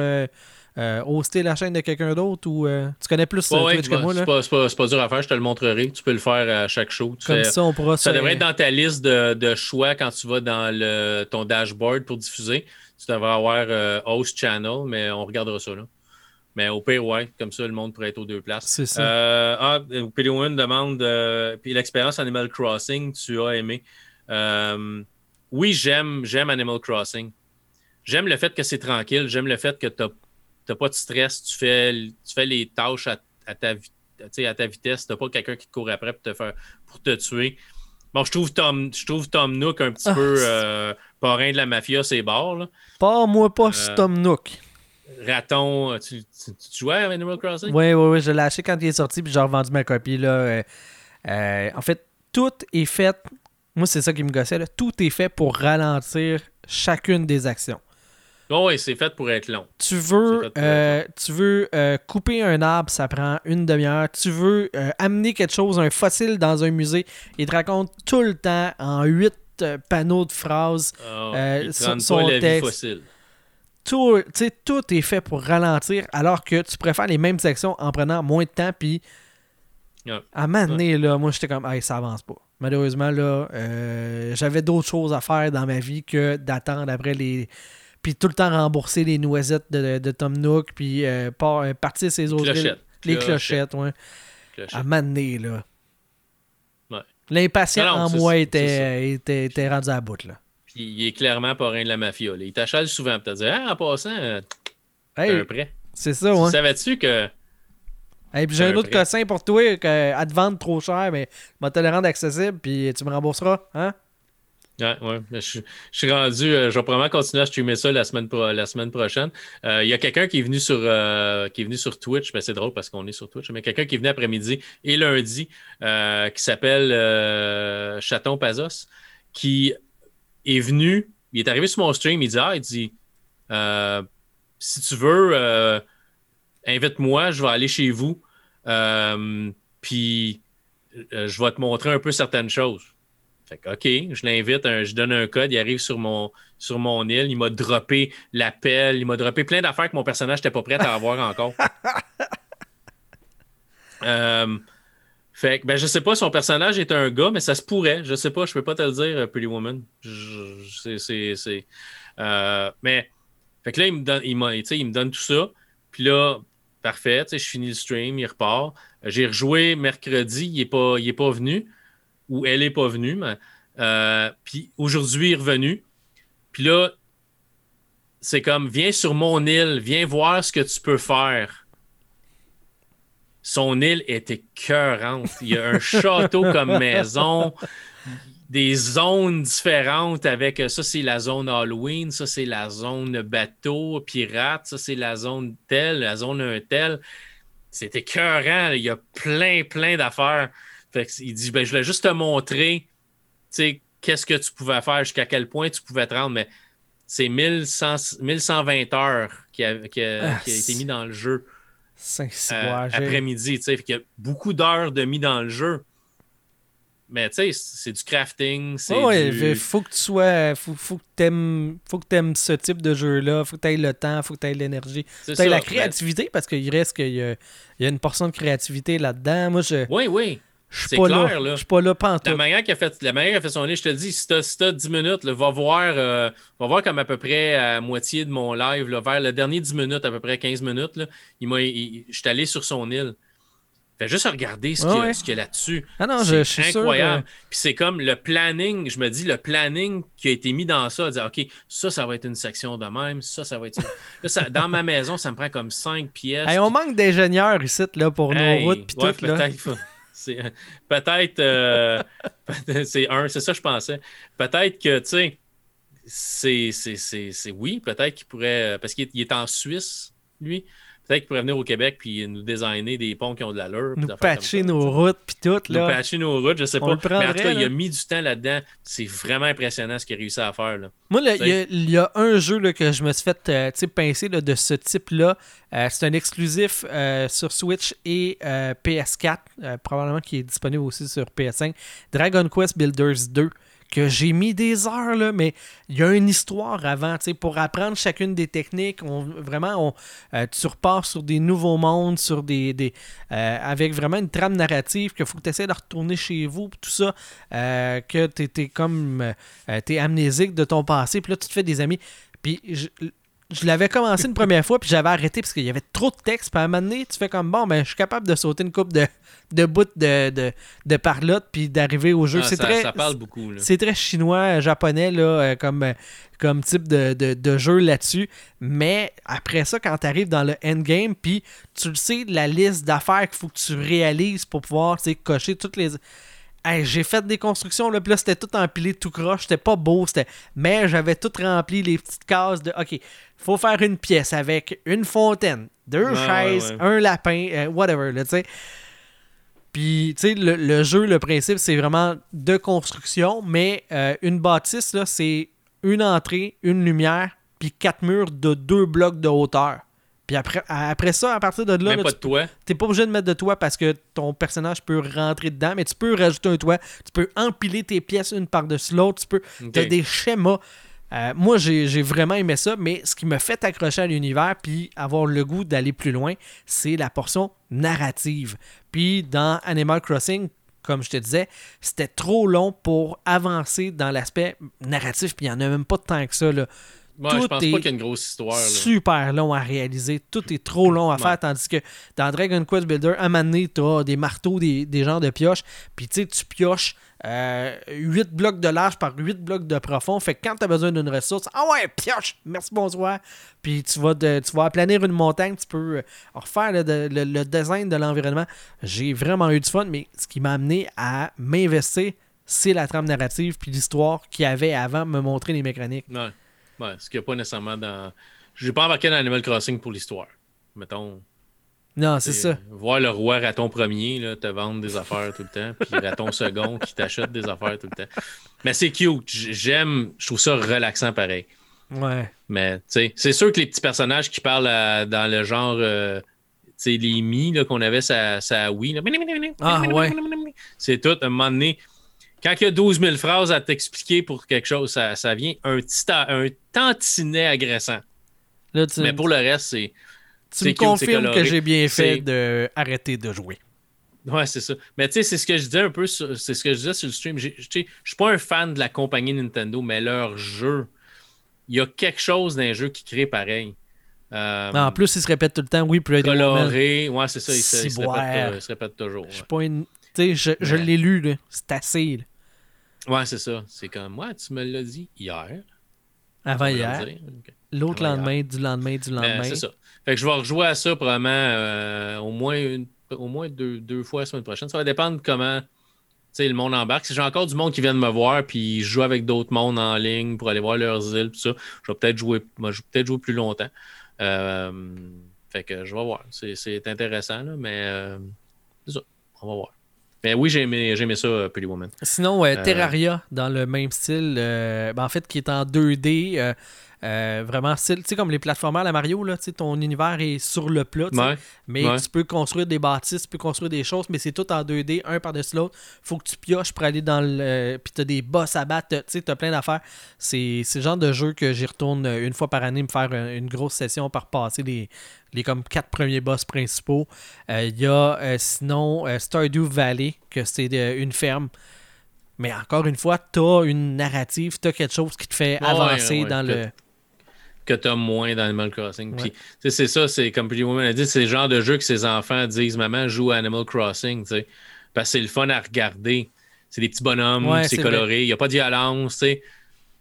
euh, hoster la chaîne de quelqu'un d'autre ou euh, tu connais plus euh, Twitch que moi? C'est pas, pas, dur à faire, je te le montrerai. Tu peux le faire à chaque show. Comme ça, on pourra Ça devrait être dans ta liste de, choix quand tu vas dans le, ton dashboard pour diffuser. Tu devrais avoir host channel, mais on regardera ça là. Mais au pire, ouais, comme ça, le monde pourrait être aux deux places. C'est ça. ah, One demande puis l'expérience Animal Crossing, tu as aimé. oui, j'aime, j'aime Animal Crossing. J'aime le fait que c'est tranquille. J'aime le fait que tu as tu n'as pas de stress, tu fais, tu fais les tâches à, ta, à ta vitesse, tu n'as pas quelqu'un qui te court après pour te, faire, pour te tuer. Bon, je trouve Tom, je trouve Tom Nook un petit ah, peu euh, parrain de la mafia, c'est barres. Pas moi, pas euh, Tom Nook. Raton, tu, jouais à Animal Crossing? Oui, oui, oui, je l'ai acheté quand il est sorti, puis j'ai revendu ma copie. Là. Euh, en fait, tout est fait, moi c'est ça qui me gossait, tout est fait pour ralentir chacune des actions. Oh oui, c'est fait pour être long. Tu veux, euh, tu veux euh, couper un arbre, ça prend une demi-heure. Tu veux euh, amener quelque chose, un fossile dans un musée, il te raconte tout le temps en huit panneaux de phrases oh, son, texte. Tout, tout est fait pour ralentir, alors que tu préfères les mêmes sections en prenant moins de temps. Puis à un moment donné, là, moi j'étais comme, hey, ça avance pas. Malheureusement, là, j'avais d'autres choses à faire dans ma vie que d'attendre après les puis tout le temps rembourser les noisettes de, Tom Nook, puis euh, euh, partir ses autres. Les clochettes, ouais. À m'amener, là. Ouais. L'impatient en moi était, était, rendu à bout, là. Puis il est clairement pas rien de la mafia. Il t'achète souvent, pour te dire, ah, en passant, euh, hey, prêt. C'est ça, ouais. Savais-tu que. Hey, puis j'ai un autre cossin pour toi, qu'à te vendre trop cher, mais je vais te le rendre accessible, puis tu me rembourseras, hein? Ouais, ouais. Je, suis rendu. Euh, je vais probablement continuer à streamer ça la semaine, prochaine. Euh, il y a quelqu'un qui est venu sur euh, qui est venu sur Twitch, c'est drôle parce qu'on est sur Twitch, mais quelqu'un qui est venu après-midi et lundi qui s'appelle Chaton Pazos, qui est venu. Il est arrivé sur mon stream, il dit Ah, il dit si tu veux, invite-moi, je vais aller chez vous. puis je vais te montrer un peu certaines choses. Fait que, OK, je l'invite, je donne un code, il arrive sur mon, sur mon île, il m'a droppé l'appel, il m'a droppé plein d'affaires que mon personnage n'était pas prêt à avoir encore. euh, fait que, ben, je sais pas, son personnage est un gars, mais ça se pourrait. Je sais pas, je peux pas te le dire, euh, Pretty Woman. C'est. Euh, mais, fait que là, il me donne, il, il me donne tout ça. Puis là, parfait, je finis le stream, il repart. J'ai rejoué mercredi, il n'est pas, il est pas venu où elle n'est pas venue. Mais, euh, puis aujourd'hui, il est revenu. Puis là, c'est comme, viens sur mon île, viens voir ce que tu peux faire. Son île était écœurante. Il y a un château comme maison, des zones différentes avec ça, c'est la zone Halloween, ça, c'est la zone bateau, pirate, ça, c'est la zone telle, la zone un tel. C'était écœurant. Il y a plein, plein d'affaires il dit ben, Je voulais juste te montrer qu'est-ce que tu pouvais faire, jusqu'à quel point tu pouvais te rendre, mais c'est 1120 heures qui a, qui a, été mis dans le jeu. Euh, après-midi, il y a beaucoup d'heures de mis dans le jeu. Mais tu sais, c'est du crafting. c'est Ouais, du... il faut que tu sois. Faut, faut que t'aimes faut que t'aimes ce type de jeu-là. Faut que t'aies le temps, faut que t'aies l'énergie. c'est T'as ça. la Ben, créativité parce qu'il reste qu'il y y a une portion de créativité là-dedans. Moi, je oui, oui. Je suis c'est pas clair, là. Je suis pas là La pantoute. manière qu'il a fait, la manière qu'il a fait son livre, je te dis, si t'as, si t'as 10 minutes, là, va voir, euh, va voir comme à peu près à moitié de mon live, là, vers le dernier 10 minutes, à peu près 15 minutes, là, il m'a, je suis allé sur son île. Fait juste regarder ce qu'il y a, y là-dessus. Ah non, je, C'est je suis sûr. incroyable. Puis c'est comme le planning, je me dis, le planning qui a été mis dans ça, dire, OK, ça, ça va être une section de même, ça, ça va être. Là, ça- dans ma maison, ça me prend comme 5 pièces. hey, on manque d'ingénieurs ici là, pour Hey, nos routes pis ouais, tout. Là. C'est- Peut-être. euh, c'est un, c'est ça je pensais. Peut-être que, tu sais, c'est, oui, peut-être qu'il pourrait. Parce qu'il est, il est en Suisse, lui. Peut-être qu'il pourrait venir au Québec puis nous designer des ponts qui ont de l'allure. puis Nous patcher nos routes pis tout. Nous Là. patcher nos routes, je sais On pas. Mais en tout cas, il a mis du temps là-dedans. C'est vraiment impressionnant ce qu'il a réussi à faire. Là. Moi, il y, a- il y a un jeu là, que je me suis fait euh, pincer de ce type-là. Euh, c'est un exclusif euh, sur Switch et euh, PS4, euh, probablement qui est disponible aussi sur PS5. Dragon Quest Builders 2, que j'ai mis des heures, mais il y a une histoire avant. tu Pour apprendre chacune des techniques, on, vraiment, on, euh, tu repars sur des nouveaux mondes, sur des, des euh, avec vraiment une trame narrative qu'il faut que tu essaies de retourner chez vous, tout ça, euh, que tu es, comme euh, t'es amnésique de ton passé, puis là tu te fais des amis. Puis je, l'avais commencé une première fois, puis j'avais arrêté parce qu'il y avait trop de texte. Puis à un moment donné, tu fais comme bon, ben je suis capable de sauter une coupe de, de bouts de, de, de parlotte, puis d'arriver au jeu. Ah, c'est très, ça parle beaucoup. C'est très chinois, japonais, là, euh, comme, euh, comme type de, de, de jeu là-dessus. Mais après ça, quand tu arrives dans le endgame, puis tu le sais, la liste d'affaires qu'il faut que tu réalises pour pouvoir cocher toutes les. Hey, j'ai fait des constructions, là, puis là, c'était tout empilé, tout croche, c'était pas beau, c'était... mais j'avais tout rempli les petites cases de, OK, faut faire une pièce avec une fontaine, deux Ouais, ouais, chaises, ouais. un lapin, euh, whatever, là, tu sais. Puis, tu sais, le, le jeu, le principe, c'est vraiment de construction, mais euh, une bâtisse, là, c'est une entrée, une lumière, puis quatre murs de deux blocs de hauteur. Puis après, après ça, à partir de là, là, pas tu de. T'es pas obligé de mettre de toit parce que ton personnage peut rentrer dedans, mais tu peux rajouter un toit. Tu peux empiler tes pièces une par-dessus l'autre. Tu peux. Ok. T'as des schémas. Euh, moi, j'ai j'ai vraiment aimé ça, mais ce qui me fait accrocher à l'univers puis avoir le goût d'aller plus loin, c'est la portion narrative. Puis dans Animal Crossing, comme je te disais, c'était trop long pour avancer dans l'aspect narratif, puis il n'y en a même pas tant que ça. Là. Ouais, Tout je pense est pas qu'il y a une grosse histoire. Là. super long à réaliser. Tout est trop long à faire. Ouais. Tandis que dans Dragon Quest Builder, à un moment donné, tu as des marteaux, des, des genres de pioches. Puis tu sais, tu pioches euh, 8 blocs de large par 8 blocs de profond. Fait que quand tu as besoin d'une ressource, ah ouais, pioche, merci, bonsoir. Puis tu vas, de- tu vas aplanir une montagne, tu peux euh, refaire le, le- le design de l'environnement. J'ai vraiment eu du fun, mais ce qui m'a amené à m'investir, c'est la trame narrative puis l'histoire qu'il y avait avant me montrer les mécaniques. Ouais. Ouais, ce qu'il n'y a pas nécessairement dans. Je n'ai pas embarqué dans Animal Crossing pour l'histoire. Mettons. Non, c'est ça. Voir le roi raton premier là, te vendre des affaires tout le temps, puis raton second qui t'achète des affaires tout le temps. Mais c'est cute. J'aime, je trouve ça relaxant pareil. Ouais. Mais tu sais, c'est sûr que les petits personnages qui parlent à- dans le genre. euh, tu sais, les mi là, qu'on avait sa, sa Wii. là. Ah, ouais. C'est tout. À un moment donné, quand il y a 12 000 phrases à t'expliquer pour quelque chose, ça, ça vient un, petit, ta- un tantinet agressant. Là, tu, Mais pour le reste, c'est. tu me cute, confirmes que j'ai bien fait C'est- de jouer. Ouais, c'est ça. Mais tu sais, c'est ce que je disais un peu, sur- c'est ce que je disais sur le stream. Je suis pas un fan de la compagnie Nintendo, mais leur jeu, il y a quelque chose dans les jeux qui crée pareil. Euh, en plus, il se répète tout le temps, oui, coloré, ouais, c'est ça, il se, il se répète, euh, il se répète toujours. Je suis pas une. Tu sais, je, l'ai lu, là. C'est assez, là. Ouais, c'est ça. C'est comme, moi, tu me l'as dit hier. Avant hier. L'autre Avant lendemain, du lendemain, du lendemain. c'est ça. Fait que je vais rejouer à ça probablement euh, au moins, une- au moins deux, deux fois la semaine prochaine. Ça va dépendre de comment tu sais, le monde embarque. Si j'ai encore du monde qui vient de me voir, puis je joue avec d'autres mondes en ligne pour aller voir leurs îles, tout ça, je vais peut-être jouer, moi, je vais peut-être jouer plus longtemps. Euh, fait que je vais voir. C'est, c'est intéressant, là, mais euh, c'est ça. On va voir. Mais oui, j'ai aimé, j'ai aimé ça, euh, Pretty Woman. Sinon, euh, Terraria, dans le même style, euh, ben, en fait, qui est en 2D, euh, Euh, vraiment, tu sais, comme les plateformeurs à la Mario, là, ton univers est sur le plat. mais tu peux construire des bâtisses, tu peux construire des choses, mais c'est tout en 2D, un par-dessus l'autre. faut que tu pioches pour aller dans le. Puis tu as des boss à battre, tu as plein d'affaires. C'est le genre de jeu que j'y retourne une fois par année, me faire une grosse session par passer les, les comme quatre premiers boss principaux. Il y a sinon Stardew Valley, que c'est une ferme. Mais encore une fois, tu as une narrative, tu as quelque chose qui te fait avancer dans le. Que tu as moins dans Animal Crossing. Puis, c'est ça, c'est comme Pretty Woman a dit, c'est le genre de jeu que ses enfants disent Maman, joue à Animal Crossing. Parce que c'est le fun à regarder. C'est des petits bonhommes, c'est coloré, il n'y a pas de violence. tu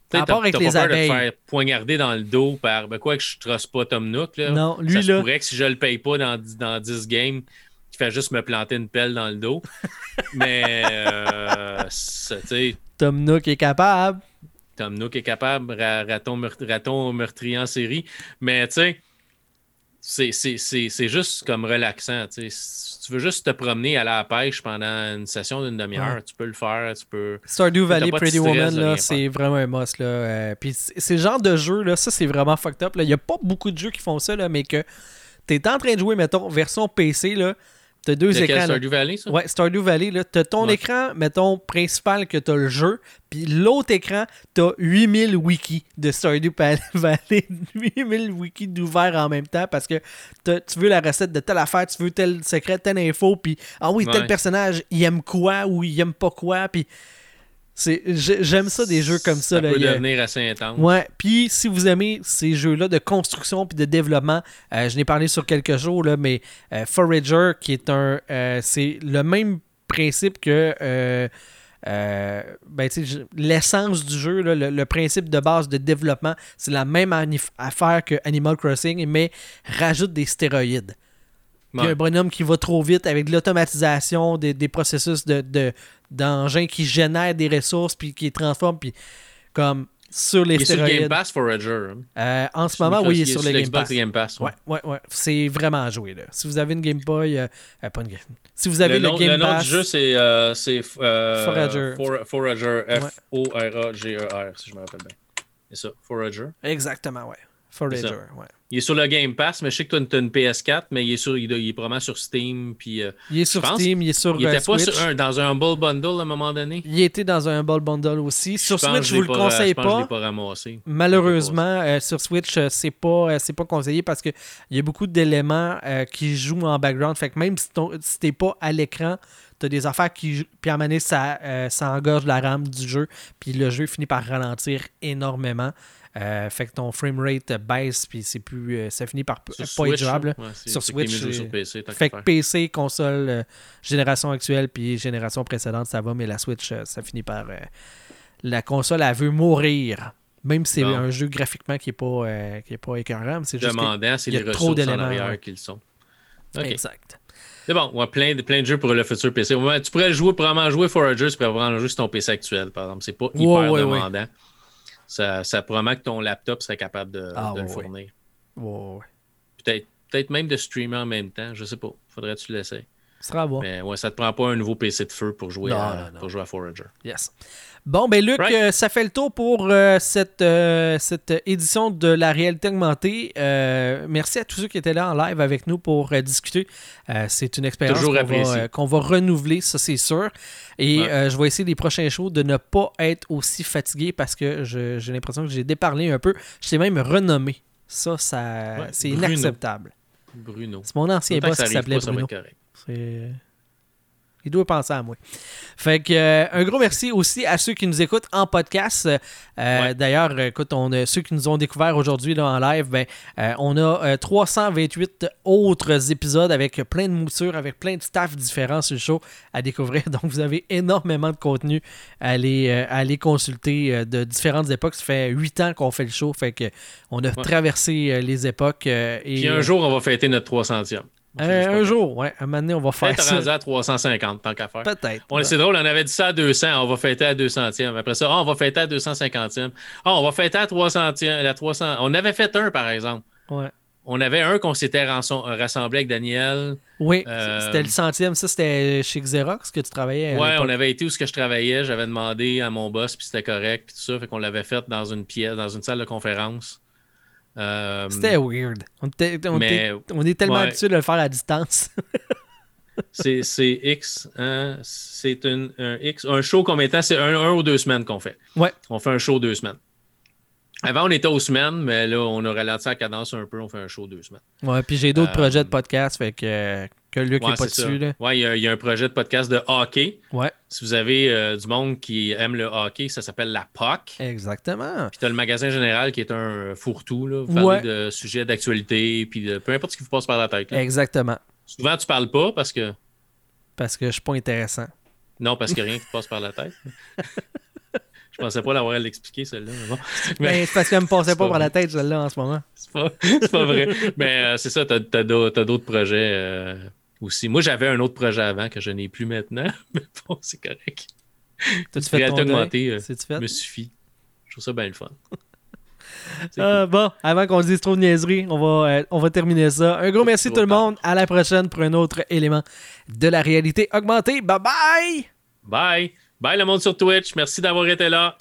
T'as pas peur de te faire poignarder dans le dos par ben quoi que je trosse pas Tom Nook. Là. Non, lui ça là. pourrait que si je le paye pas dans, dans 10 games, qui fait juste me planter une pelle dans le dos. Mais, euh, tu Tom Nook est capable. Tom Nook est capable, raton, raton meurtrier en série. Mais, tu sais, c'est juste comme relaxant. Si tu veux juste te promener à la pêche pendant une session d'une demi-heure, tu peux le faire. Tu peux... Stardew Valley, Pretty Woman, c'est vraiment un must. Là. Euh, puis c'est le genre de jeu, là, ça c'est vraiment fucked up. Il n'y a pas beaucoup de jeux qui font ça, là, mais que tu es en train de jouer, mettons, version PC, là, T'as deux écrans. Stardew Valley, ça? Ouais, Stardew Valley. Là. T'as ton écran, mettons, principal que t'as le jeu. Puis l'autre écran, t'as 8000 wikis de Stardew Valley. 8000 wikis d'ouvert en même temps parce que tu veux la recette de telle affaire, tu veux tel secret, telle info. Puis, ah oui, tel personnage, il aime quoi ou il aime pas quoi. Puis J'aime ça des jeux comme ça. Ça peut devenir assez intense. Ouais. Puis si vous aimez ces jeux-là de construction puis de développement, euh, je n'ai parlé sur quelques jours, là, mais euh, Forager, qui est un. Euh, c'est le même principe que. ben, l'essence du jeu, le, principe de base de développement, c'est la même affaire que Animal Crossing, mais rajoute des stéroïdes. A un bonhomme qui va trop vite avec de l'automatisation, des, processus de, d'engins qui génèrent des ressources puis qui les transforment puis comme sur les il est sur Game Pass Forager. Hein. Euh, en ce moment, oui, il est sur, le Game Pass. Game Pass. Ouais, ouais, ouais. C'est vraiment à jouer. Là. Si vous avez une Game Boy, euh, euh, pas une Game Si vous avez le, le Game Pass. Le nom du jeu, c'est Forager. Forager. F-O-R-A-G-E-R, si je me rappelle bien. C'est ça, Forager. Exactement, ouais. Forager, ouais. Il est sur le Game Pass, mais je sais que tu as une PS4, mais il est, sur, il, est probablement sur Steam. Puis, euh, il est sur Steam, il est sur Il était pas sur un, dans un Humble Bundle à un moment donné? Il était dans un Humble Bundle aussi. Sur Switch, je, ne vous le conseille je pas. Je pas ramassé. Malheureusement, euh, sur Switch, euh, c'est pas, c'est pas conseillé parce qu'il y a beaucoup d'éléments qui jouent en background. Fait que même si, si t'es pas à l'écran, tu as des affaires qui. Puis à un moment donné, ça, ça engorge la RAM du jeu. Puis le jeu finit par ralentir énormément. Euh, fait que ton framerate baisse, puis c'est plus, euh, ça finit par pas être jouable. sur Switch. Sur PC, fait que PC, console, euh, génération actuelle, puis génération précédente, ça va, mais la Switch, ça finit par. la console, elle veut mourir. Même si c'est un jeu graphiquement qui n'est pas, qui est pas écœurant, c'est juste. Demandant, c'est les ressources en arrière qu'ils sont. Exact. C'est bon, on a plein de, plein de jeux pour le futur PC. tu pourrais jouer, probablement jouer Forager, tu pourrais vraiment jouer sur ton PC actuel, par exemple. C'est pas hyper demandant ça, ça promet que ton laptop serait capable de, ah, le fournir. Peut-être peut même de streamer en même temps, je sais pas. Faudrait que tu l'essayes. Ce sera bon. Mais ouais, ça te prend pas un nouveau PC de feu pour jouer, à, Pour jouer à Forager. Yes. Bon, ben Luc, euh, ça fait le tour pour euh, cette, euh, cette édition de la réalité augmentée. merci à tous ceux qui étaient là en live avec nous pour discuter. c'est une expérience qu'on va, renouveler, ça c'est sûr. Et je vais essayer les prochains shows de ne pas être aussi fatigué parce que j'ai l'impression que j'ai déparlé un peu. Je t'ai même renommé. Ça, ça c'est inacceptable. Bruno. C'est mon ancien boss qui s'appelait Bruno. C'est il doit penser à moi. Fait que euh, un gros merci aussi à ceux qui nous écoutent en podcast. Euh, d'ailleurs, écoute, on ceux qui nous ont découvert aujourd'hui en live, ben, euh, on a 328 autres épisodes avec plein de moussures, avec plein de staff différents sur le show à découvrir. Donc, vous avez énormément de contenu à aller, consulter de différentes époques. Ça fait huit ans qu'on fait le show. Fait que on a traversé les époques. et Puis un jour, on va fêter notre 300e. Euh, un jour, ouais. Un moment donné, on va faire ça. rendu à 350, tant qu'à faire. Peut-être. C'est drôle, on avait dit ça à 200, on va fêter à 200e. Après ça, ah, on va fêter à 250e. Ah, on va fêter à 300e. La 300... On avait fait un, par exemple. Ouais. On avait un qu'on s'était rassemblé avec Daniel. Oui, euh, c'était le centième. Ça, c'était chez Xerox que tu travaillais. Oui, on avait été où ce que je travaillais. J'avais demandé à mon boss, puis c'était correct, puis tout ça. Fait qu'on l'avait fait dans une pièce, dans une salle de conférence. Euh, C'était weird. On, était- on mais- était- on est tellement ouais. habitué de le faire à distance. c'est X. hein, c'est un, un X. Un show combien de temps? C'est un, un ou deux semaines qu'on fait. ouais. On fait un show deux semaines. Avant, on était aux semaines, mais là, on a ralenti la cadence un peu. On fait un show deux semaines. Ouais, puis j'ai d'autres Euh, projets de podcast, fait que, que Luc Ouais, est pas dessus. Là. Ouais, il y, a- il y a un projet de podcast de hockey. Ouais, Si vous avez euh, du monde qui aime le hockey, ça s'appelle la POC. exactement. Puis tu as le magasin général qui est un fourre-tout. Là. Vous parlez Ouais. de sujets d'actualité, puis de peu importe ce qui vous passe par la tête. là. Exactement. Souvent, tu parles pas parce que. Parce que je suis pas intéressant. Non, parce que rien qui te passe par la tête. Je pensais pas l'avoir à l'expliquer, celle-là. Mais bon. Mais Mais c'est parce qu'elle me passait pas par la tête, celle-là, en ce moment. c'est pas, pas vrai. Mais euh, c'est ça, tu as, d'autres projets euh, aussi. Moi, j'avais un autre projet avant que je n'ai plus maintenant. Mais bon, c'est correct. T'as-tu fait ton euh, fait? me suffit. Je trouve ça bien le fun. Euh, bon, avant qu'on dise trop de niaiseries, on va, euh, on va terminer ça. Un gros merci tout le monde. À la prochaine pour un autre élément de la réalité augmentée. Bye bye! Bye! Bye le monde sur Twitch. Merci d'avoir été là.